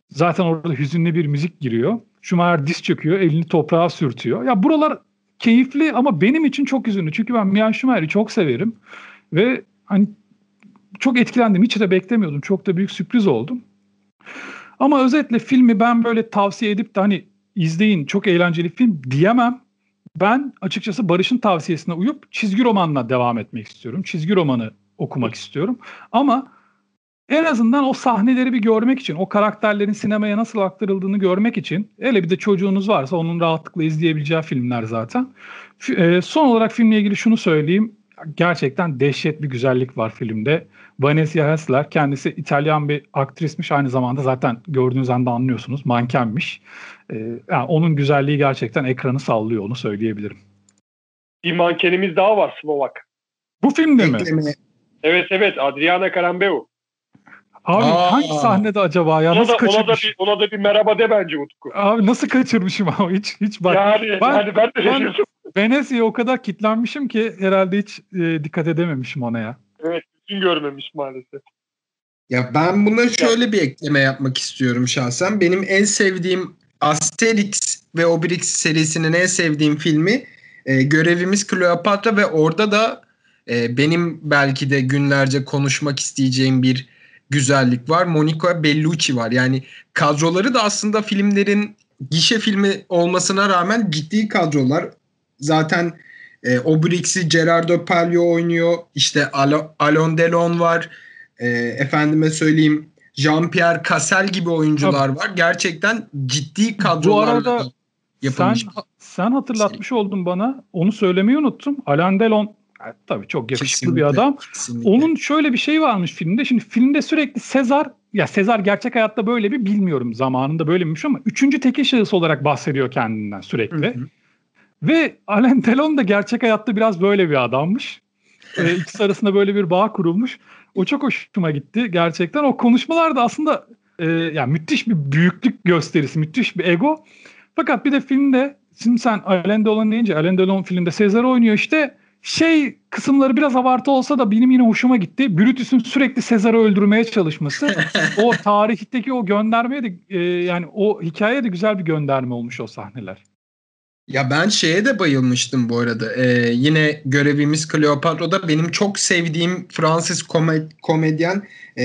Zaten orada hüzünlü bir müzik giriyor. Schumacher diz çöküyor. Elini toprağa sürtüyor. Ya buralar keyifli ama benim için çok hüzünlü. Çünkü ben Mian Schumacher'i çok severim. Ve hani çok etkilendim. Hiç de beklemiyordum. Çok da büyük sürpriz oldum. Ama özetle filmi ben böyle tavsiye edip de hani izleyin çok eğlenceli film diyemem. Ben açıkçası Barış'ın tavsiyesine uyup çizgi romanla devam etmek istiyorum. Çizgi romanı okumak istiyorum. Ama en azından o sahneleri bir görmek için, o karakterlerin sinemaya nasıl aktarıldığını görmek için, hele bir de çocuğunuz varsa onun rahatlıkla izleyebileceği filmler zaten. E, son olarak filmle ilgili şunu söyleyeyim. Gerçekten dehşet bir güzellik var filmde. Vanessa Hessler kendisi İtalyan bir aktrismiş. Aynı zamanda zaten gördüğünüz anda anlıyorsunuz mankenmiş. Ee, yani onun güzelliği gerçekten ekranı sallıyor onu söyleyebilirim. Bir mankenimiz daha var Slovak. Bu filmde mi? Evet evet Adriana Karambeu. Abi Aa. hangi sahnede acaba ya? Ona Nasıl da, ona, da kaçırmış? bir, ona da bir merhaba de bence Utku. Abi nasıl kaçırmışım ama hiç hiç bak. yani, ben- yani ben de ben- şaşırdım. Venezia'ya o kadar kitlenmişim ki herhalde hiç e, dikkat edememişim ona ya. Evet, bütün görmemiş maalesef. Ya ben buna şöyle bir ekleme yapmak istiyorum şahsen. Benim en sevdiğim Asterix ve Obelix serisinin en sevdiğim filmi e, Görevimiz Kleopatra ve orada da e, benim belki de günlerce konuşmak isteyeceğim bir güzellik var. Monica Bellucci var. Yani kadroları da aslında filmlerin gişe filmi olmasına rağmen ciddi kadrolar. Zaten e, Obelix'i Gerard Depardieu oynuyor. İşte Alo- Alain Delon var. E, efendime söyleyeyim Jean-Pierre Cassel gibi oyuncular var. Gerçekten ciddi kadrolarla arada da yapılmış. Sen sen hatırlatmış oldun bana. Onu söylemeyi unuttum. Alain Delon e, tabii çok yakışıklı bir Kesinlikle, adam. kesinlikle. Onun şöyle bir şey varmış filmde. Şimdi filmde sürekli Sezar ya Sezar gerçek hayatta böyle mi bilmiyorum zamanında böyle miymiş ama üçüncü tekil şahıs olarak bahsediyor kendinden sürekli. Hı hı. Ve Alain Delon da gerçek hayatta biraz böyle bir adammış. Ee, ikisi arasında böyle bir bağ kurulmuş. O çok hoşuma gitti gerçekten. O konuşmalar da aslında e, yani müthiş bir büyüklük gösterisi, müthiş bir ego. Fakat bir de filmde şimdi sen Alain Delon deyince Alain Delon filmde Sezar oynuyor işte şey kısımları biraz abartı olsa da benim yine hoşuma gitti. Brutus'un sürekli Sezar'ı öldürmeye çalışması. o tarihteki o göndermeye de e, yani o hikayeye de güzel bir gönderme olmuş o sahneler. Ya ben şeye de bayılmıştım bu arada. Ee, yine görevimiz Kleopatra'da benim çok sevdiğim Fransız kome- komedyen e,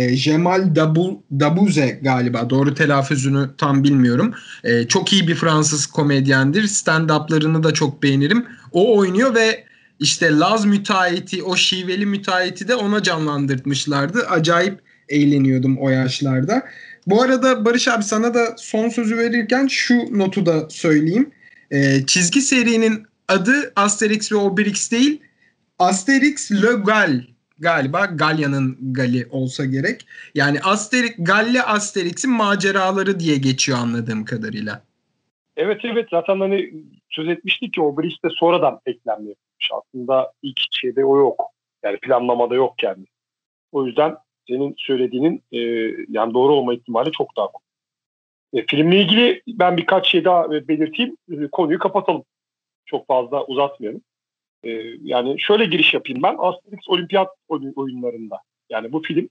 Dabu- Dabuze galiba. Doğru telaffuzunu tam bilmiyorum. E, çok iyi bir Fransız komedyendir. Stand-up'larını da çok beğenirim. O oynuyor ve işte Laz müteahhiti, o şiveli müteahhiti de ona canlandırmışlardı. Acayip eğleniyordum o yaşlarda. Bu arada Barış abi sana da son sözü verirken şu notu da söyleyeyim. Ee, çizgi serinin adı Asterix ve Obelix değil. Asterix Le Gal galiba Galya'nın Gali olsa gerek. Yani Asterix Galle Asterix'in maceraları diye geçiyor anladığım kadarıyla. Evet evet zaten hani söz etmiştik ki o Bridge de sonradan yapılmış. Aslında ilk şeyde o yok. Yani planlamada yok yani. O yüzden senin söylediğinin e, yani doğru olma ihtimali çok daha e, filmle ilgili ben birkaç şey daha e, belirteyim. E, konuyu kapatalım. Çok fazla uzatmayalım. E, yani şöyle giriş yapayım ben. Asterix Olimpiyat oyun- oyunlarında. Yani bu film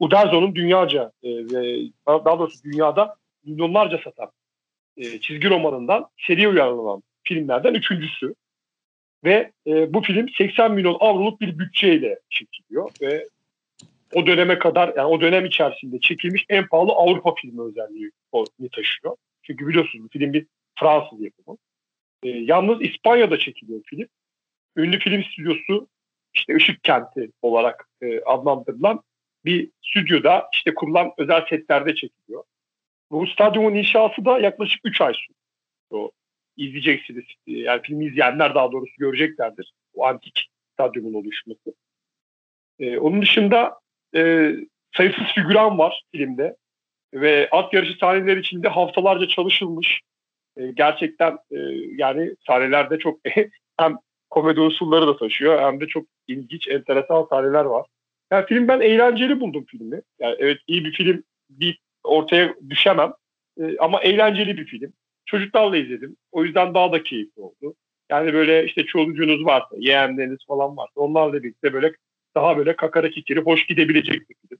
Uderzo'nun dünyaca e, ve daha doğrusu dünyada milyonlarca satan e, çizgi romanından seri uyarlanan filmlerden üçüncüsü. Ve e, bu film 80 milyon avroluk bir bütçeyle çekiliyor ve o döneme kadar yani o dönem içerisinde çekilmiş en pahalı Avrupa filmi özelliği taşıyor. Çünkü biliyorsunuz film bir Fransız yapımı. E, yalnız İspanya'da çekiliyor film. Ünlü film stüdyosu işte Işık Kenti olarak e, adlandırılan bir stüdyoda işte kurulan özel setlerde çekiliyor. Bu stadyumun inşası da yaklaşık 3 ay sürdü. O izleyeceksiniz. Yani filmi izleyenler daha doğrusu göreceklerdir. O antik stadyumun oluşması. Ee, onun dışında e, sayısız figüran var filmde. Ve at yarışı sahneleri içinde haftalarca çalışılmış. E, gerçekten e, yani sahnelerde çok hem komedi unsurları da taşıyor hem de çok ilginç, enteresan sahneler var. Yani film ben eğlenceli buldum filmi. Yani evet iyi bir film bir ortaya düşemem. E, ama eğlenceli bir film. Çocuklarla izledim. O yüzden daha da keyifli oldu. Yani böyle işte çoluğunuz varsa, yeğenleriniz falan varsa onlarla birlikte böyle daha böyle kakara kikiri hoş gidebilecek bir film.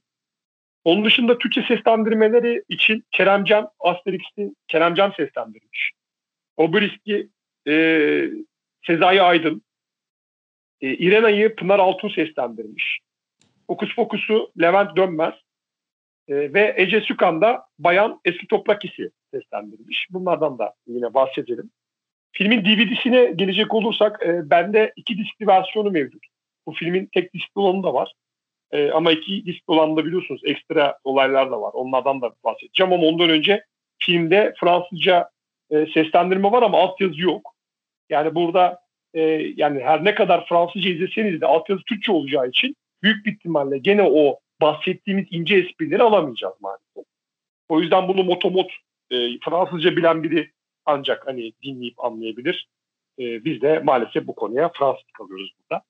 Onun dışında Türkçe seslendirmeleri için Keremcan Asterix'i Keremcan seslendirmiş. Obelisk'i e, Sezai Aydın, e, İrena'yı Pınar Altun seslendirmiş. Fokus Fokus'u Levent Dönmez, e, ve Ece Sükan da Bayan Eski Toprak Hissi seslendirmiş. Bunlardan da yine bahsedelim. Filmin DVD'sine gelecek olursak e, bende iki diskli versiyonu mevcut. Bu filmin tek diskli olanı da var. E, ama iki diskli olanı da biliyorsunuz ekstra olaylar da var. Onlardan da bahsedeceğim ama ondan önce filmde Fransızca e, seslendirme var ama altyazı yok. Yani burada e, yani her ne kadar Fransızca izleseniz de altyazı Türkçe olacağı için büyük bir ihtimalle gene o bahsettiğimiz ince esprileri alamayacağız maalesef. O yüzden bunu motomot e, Fransızca bilen biri ancak hani dinleyip anlayabilir. E, biz de maalesef bu konuya Fransız kalıyoruz burada.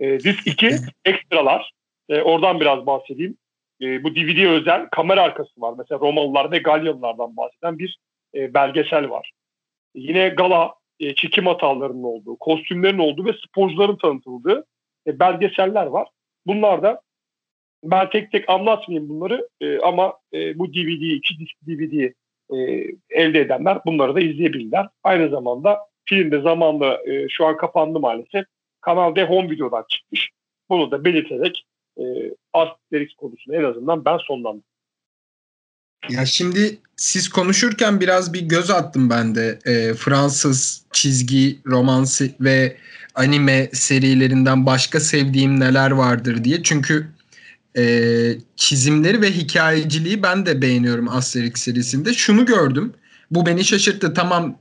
E, disk 2 ekstralar. E, oradan biraz bahsedeyim. e, bu DVD özel kamera arkası var. Mesela Romalılar ve Galyalılardan bahseden bir e, belgesel var. Yine gala e, çekim hatalarının olduğu, kostümlerin olduğu ve sporcuların tanıtıldığı e, belgeseller var. Bunlar da ben tek tek anlatmayayım bunları e, ama e, bu DVD, iki disk DVD e, elde edenler bunları da izleyebilirler. Aynı zamanda filmde zamanla e, şu an kapandı maalesef. Kanal Home Video'dan çıkmış. Bunu da belirterek e, Asterix konusunu en azından ben sonlandım. Ya şimdi siz konuşurken biraz bir göz attım ben de e, Fransız çizgi, romansı ve anime serilerinden başka sevdiğim neler vardır diye. Çünkü e, çizimleri ve hikayeciliği ben de beğeniyorum Asterix serisinde. Şunu gördüm. Bu beni şaşırttı. Tamam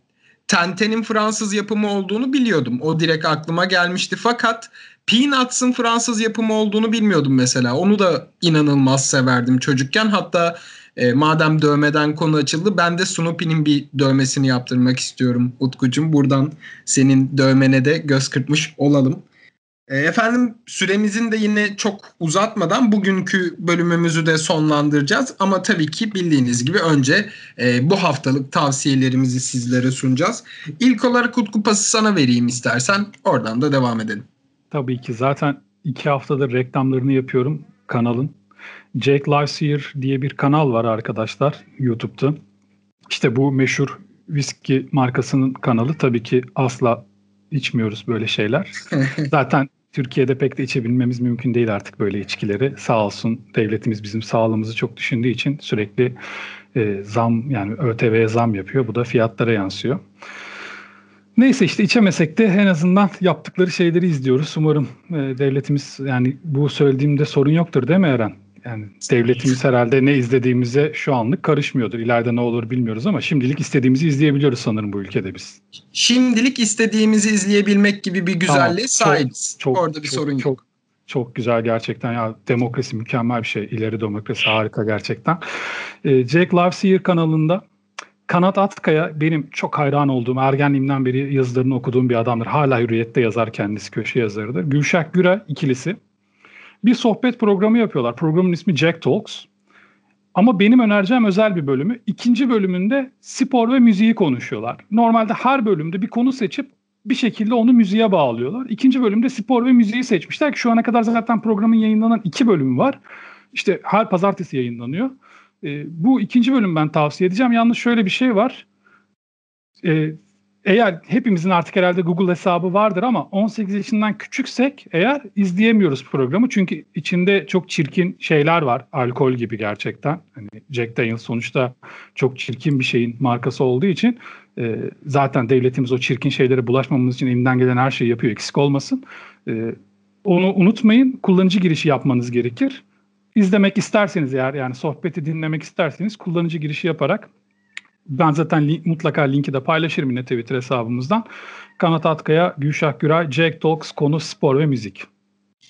Tenten'in Fransız yapımı olduğunu biliyordum. O direkt aklıma gelmişti. Fakat Peanuts'ın Fransız yapımı olduğunu bilmiyordum mesela. Onu da inanılmaz severdim çocukken. Hatta e, madem dövmeden konu açıldı ben de Snoopy'nin bir dövmesini yaptırmak istiyorum Utkucuğum. Buradan senin dövmene de göz kırpmış olalım. E, efendim süremizin de yine çok uzatmadan bugünkü bölümümüzü de sonlandıracağız. Ama tabii ki bildiğiniz gibi önce e, bu haftalık tavsiyelerimizi sizlere sunacağız. İlk olarak Utku pası sana vereyim istersen oradan da devam edelim. Tabii ki zaten iki haftadır reklamlarını yapıyorum kanalın. Jake Here diye bir kanal var arkadaşlar YouTube'da. İşte bu meşhur viski markasının kanalı. Tabii ki asla içmiyoruz böyle şeyler. Zaten Türkiye'de pek de içebilmemiz mümkün değil artık böyle içkileri. Sağ olsun devletimiz bizim sağlığımızı çok düşündüğü için sürekli e, zam yani ÖTV'ye zam yapıyor. Bu da fiyatlara yansıyor. Neyse işte içemesek de en azından yaptıkları şeyleri izliyoruz. Umarım e, devletimiz yani bu söylediğimde sorun yoktur değil mi Eren? Yani devletimiz herhalde ne izlediğimize şu anlık karışmıyordur. İleride ne olur bilmiyoruz ama şimdilik istediğimizi izleyebiliyoruz sanırım bu ülkede biz. Şimdilik istediğimizi izleyebilmek gibi bir güzelliğe tamam, sahibiz. Çok, Orada bir çok, sorun yok. Çok, güzel gerçekten ya demokrasi mükemmel bir şey. İleri demokrasi harika gerçekten. Ee, Jack Loveseer kanalında Kanat Atkaya benim çok hayran olduğum, ergenliğimden beri yazılarını okuduğum bir adamdır. Hala Hürriyet'te yazar kendisi, köşe yazarıdır. Gülşah Güray ikilisi bir sohbet programı yapıyorlar. Programın ismi Jack Talks. Ama benim önereceğim özel bir bölümü. İkinci bölümünde spor ve müziği konuşuyorlar. Normalde her bölümde bir konu seçip bir şekilde onu müziğe bağlıyorlar. İkinci bölümde spor ve müziği seçmişler ki şu ana kadar zaten programın yayınlanan iki bölümü var. İşte her pazartesi yayınlanıyor. E, bu ikinci bölüm ben tavsiye edeceğim. Yalnız şöyle bir şey var. E, eğer hepimizin artık herhalde Google hesabı vardır ama 18 yaşından küçüksek eğer izleyemiyoruz programı. Çünkü içinde çok çirkin şeyler var. Alkol gibi gerçekten. Hani Jack Daniels sonuçta çok çirkin bir şeyin markası olduğu için e, zaten devletimiz o çirkin şeylere bulaşmamamız için elinden gelen her şeyi yapıyor. Eksik olmasın. E, onu unutmayın. Kullanıcı girişi yapmanız gerekir. İzlemek isterseniz eğer yani sohbeti dinlemek isterseniz kullanıcı girişi yaparak ben zaten link, mutlaka linki de paylaşırım yine Twitter hesabımızdan. Kanat Atkaya, Gülşah Güray, Jack Talks konu spor ve müzik.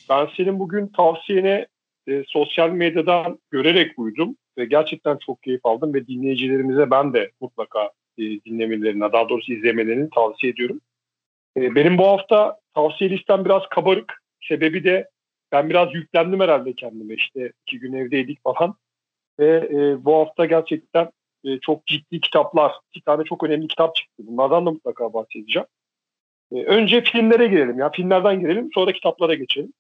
Ben senin bugün tavsiyene e, sosyal medyadan görerek uydum ve gerçekten çok keyif aldım ve dinleyicilerimize ben de mutlaka e, dinlemelerini, daha doğrusu izlemelerini tavsiye ediyorum. E, benim bu hafta tavsiye listem biraz kabarık. Sebebi de ben biraz yüklendim herhalde kendime. İşte iki gün evdeydik falan. Ve e, bu hafta gerçekten e, çok ciddi kitaplar, iki tane çok önemli kitap çıktı. Bunlardan da mutlaka bahsedeceğim. E, önce filmlere girelim. Ya filmlerden girelim, sonra kitaplara geçelim.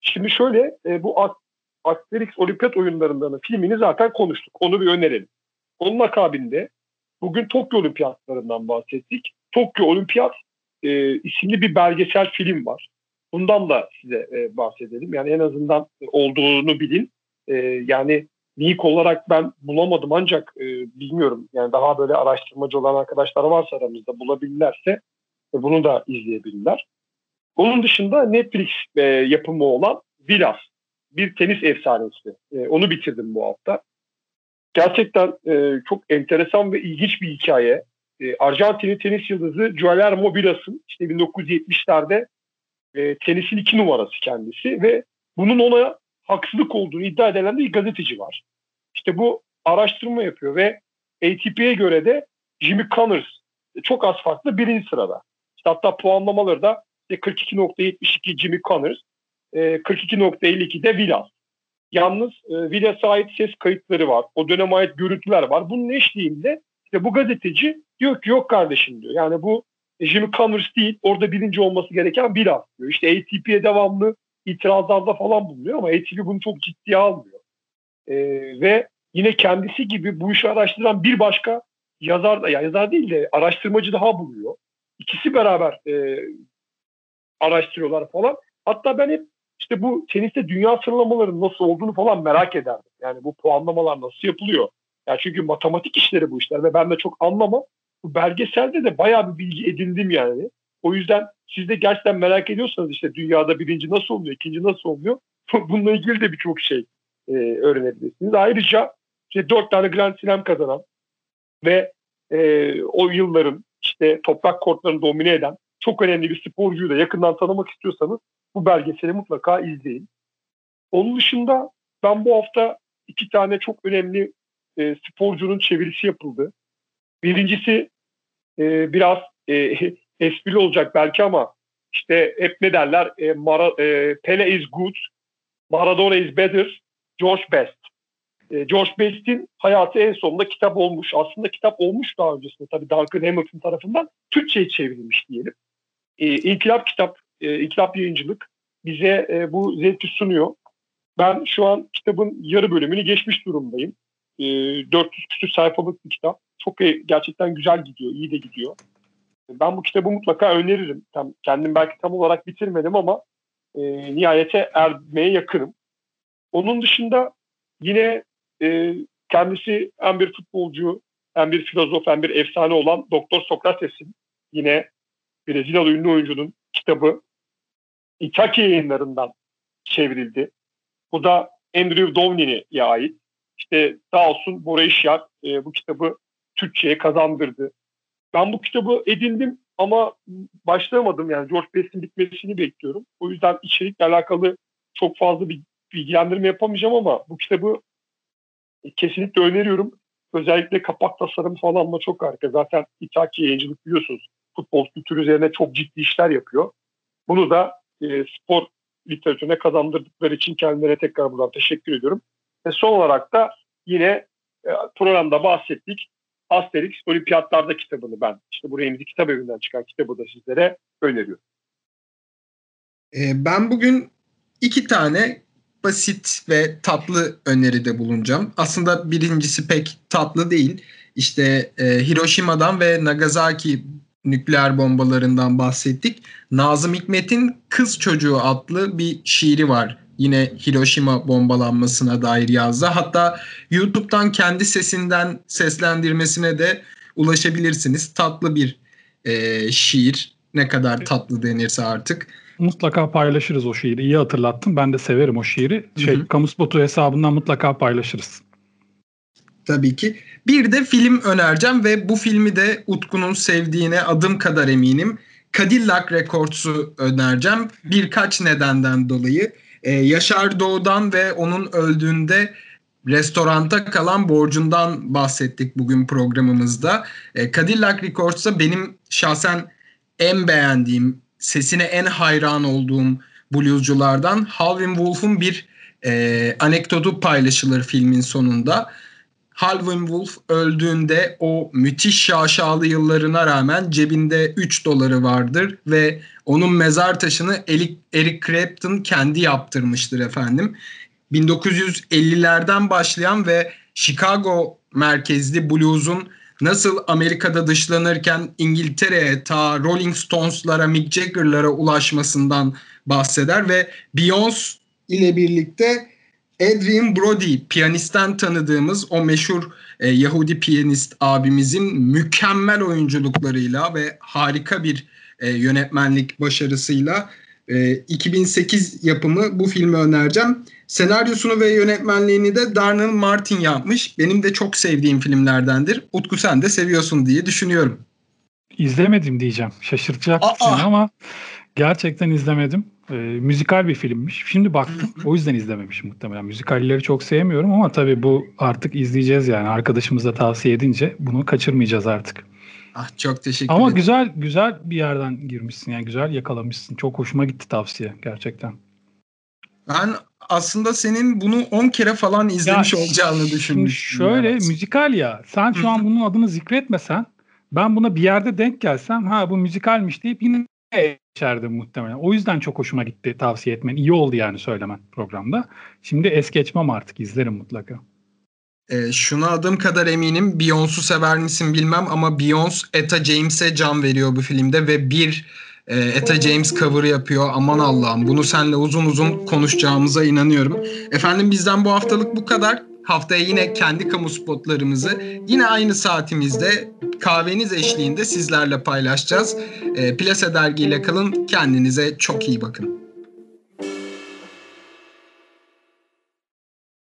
Şimdi şöyle, e, bu Asterix Olimpiyat oyunlarından filmini zaten konuştuk. Onu bir önerelim. Onun akabinde bugün Tokyo Olimpiyatlarından bahsettik. Tokyo Olimpiyat e, isimli bir belgesel film var. Bundan da size e, bahsedelim. Yani en azından olduğunu bilin. E, yani link olarak ben bulamadım ancak e, bilmiyorum. Yani daha böyle araştırmacı olan arkadaşlar varsa aramızda bulabilirlerse e, bunu da izleyebilirler. Onun dışında Netflix e, yapımı olan Villas. Bir tenis efsanesi. E, onu bitirdim bu hafta. Gerçekten e, çok enteresan ve ilginç bir hikaye. E, Arjantinli tenis yıldızı Guillermo Villas'ın işte 1970'lerde e, tenisin iki numarası kendisi ve bunun ona haksızlık olduğunu iddia edilen bir gazeteci var. İşte bu araştırma yapıyor ve ATP'ye göre de Jimmy Connors çok az farklı birinci sırada. İşte hatta puanlamaları da 42.72 Jimmy Connors, 42.52 de Vilas. Yalnız e, Villas'a ait ses kayıtları var. O döneme ait görüntüler var. Bunun eşliğinde işte bu gazeteci diyor ki yok kardeşim diyor. Yani bu Jimmy Connors değil orada birinci olması gereken az diyor. İşte ATP'ye devamlı itirazlarda falan bulunuyor ama ATP bunu çok ciddiye almıyor. E, ve yine kendisi gibi bu işi araştıran bir başka yazar da yani yazar değil de araştırmacı daha buluyor. İkisi beraber e, araştırıyorlar falan. Hatta ben hep işte bu teniste dünya sıralamalarının nasıl olduğunu falan merak ederdim. Yani bu puanlamalar nasıl yapılıyor? Yani çünkü matematik işleri bu işler ve ben de çok anlamam. Bu belgeselde de bayağı bir bilgi edindim yani. O yüzden siz de gerçekten merak ediyorsanız işte dünyada birinci nasıl oluyor, ikinci nasıl oluyor? Bununla ilgili de birçok şey e, öğrenebilirsiniz. Ayrıca işte dört tane Grand Slam kazanan ve e, o yılların işte toprak kortlarını domine eden çok önemli bir sporcuyu da yakından tanımak istiyorsanız bu belgeseli mutlaka izleyin. Onun dışında ben bu hafta iki tane çok önemli e, sporcunun çevirisi yapıldı. Birincisi e, biraz e, esprili olacak belki ama işte hep ne derler e, Mara, e, Pele is good, Maradona is better, George Best. E, George Best'in hayatı en sonunda kitap olmuş. Aslında kitap olmuş daha öncesinde tabii Duncan Hamilton tarafından Türkçe'ye çevrilmiş diyelim. E, İnkılap kitap, e, İnkılap yayıncılık bize e, bu zevki sunuyor. Ben şu an kitabın yarı bölümünü geçmiş durumdayım. E, 400 küsur sayfalık bir kitap. Çok e, gerçekten güzel gidiyor, iyi de gidiyor. Ben bu kitabı mutlaka öneririm. Tam, kendim belki tam olarak bitirmedim ama e, nihayete ermeye yakınım. Onun dışında yine e, kendisi hem bir futbolcu, hem bir filozof, hem bir efsane olan Doktor Sokrates'in yine Brezilyalı ünlü oyuncunun kitabı İtaki yayınlarından çevrildi. Bu da Andrew Downin'e ait. İşte sağ olsun Bora İşyak e, bu kitabı Türkçe'ye kazandırdı. Ben bu kitabı edindim ama başlayamadım yani George Best'in bitmesini bekliyorum. O yüzden içerikle alakalı çok fazla bir bilgilendirme yapamayacağım ama bu kitabı kesinlikle öneriyorum. Özellikle kapak tasarımı falan da çok harika. Zaten İtaki yayıncılık biliyorsunuz futbol kültürü üzerine çok ciddi işler yapıyor. Bunu da e, spor literatürüne kazandırdıkları için kendilerine tekrar buradan teşekkür ediyorum. Ve son olarak da yine e, programda bahsettik. Asterix Olimpiyatlarda kitabını ben işte bu Remzi Kitap Evi'nden çıkan kitabı da sizlere öneriyorum. E, ben bugün iki tane basit ve tatlı öneride bulunacağım. Aslında birincisi pek tatlı değil. İşte e, Hiroşima'dan ve Nagasaki nükleer bombalarından bahsettik. Nazım Hikmet'in Kız Çocuğu adlı bir şiiri var. Yine Hiroşima bombalanmasına dair yazdı. Hatta YouTube'dan kendi sesinden seslendirmesine de ulaşabilirsiniz. Tatlı bir e, şiir. Ne kadar tatlı denirse artık. Mutlaka paylaşırız o şiiri. İyi hatırlattın. Ben de severim o şiiri. Şey, Hı-hı. Kamusbotu hesabından mutlaka paylaşırız. Tabii ki. Bir de film önereceğim ve bu filmi de Utku'nun sevdiğine adım kadar eminim. Cadillac Records'u önereceğim. Birkaç nedenden dolayı. Ee, Yaşar Doğu'dan ve onun öldüğünde restoranta kalan borcundan bahsettik bugün programımızda. Ee, Cadillac Records'da benim şahsen en beğendiğim, sesine en hayran olduğum bluesculardan Halvin Wolf'un bir e, anekdotu paylaşılır filmin sonunda. Halvin Wolf öldüğünde o müthiş şaşalı yıllarına rağmen cebinde 3 doları vardır ve onun mezar taşını Eric Clapton kendi yaptırmıştır efendim. 1950'lerden başlayan ve Chicago merkezli blues'un nasıl Amerika'da dışlanırken İngiltere'ye ta Rolling Stones'lara, Mick Jagger'lara ulaşmasından bahseder ve Beyoncé ile birlikte Adrian Brody piyanistten tanıdığımız o meşhur e, Yahudi piyanist abimizin mükemmel oyunculuklarıyla ve harika bir e, yönetmenlik başarısıyla e, 2008 yapımı bu filmi önereceğim. Senaryosunu ve yönetmenliğini de Darnell Martin yapmış. Benim de çok sevdiğim filmlerdendir. Utku sen de seviyorsun diye düşünüyorum. İzlemedim diyeceğim. Şaşırtacak seni ama gerçekten izlemedim. E, müzikal bir filmmiş. Şimdi baktım. O yüzden izlememişim muhtemelen. Müzikalleri çok sevmiyorum ama tabii bu artık izleyeceğiz yani. Arkadaşımız da tavsiye edince bunu kaçırmayacağız artık. Ah çok teşekkür Ama ederim. güzel güzel bir yerden girmişsin yani güzel yakalamışsın. Çok hoşuma gitti tavsiye gerçekten. Ben aslında senin bunu 10 kere falan izlemiş Ya, olacağını düşünmüştüm. şöyle yani. müzikal ya. Sen şu an bunun adını zikretmesen ben buna bir yerde denk gelsem ha bu müzikalmiş deyip yine geçerdim muhtemelen. O yüzden çok hoşuma gitti tavsiye etmen. İyi oldu yani söylemen programda. Şimdi es geçmem artık izlerim mutlaka. E, şuna adım kadar eminim. Beyoncé'u sever misin bilmem ama Beyoncé Etta James'e can veriyor bu filmde ve bir e, Etta James cover yapıyor. Aman Allah'ım bunu seninle uzun uzun konuşacağımıza inanıyorum. Efendim bizden bu haftalık bu kadar. Haftaya yine kendi kamu spotlarımızı yine aynı saatimizde kahveniz eşliğinde sizlerle paylaşacağız. E, Plase dergiyle kalın. Kendinize çok iyi bakın.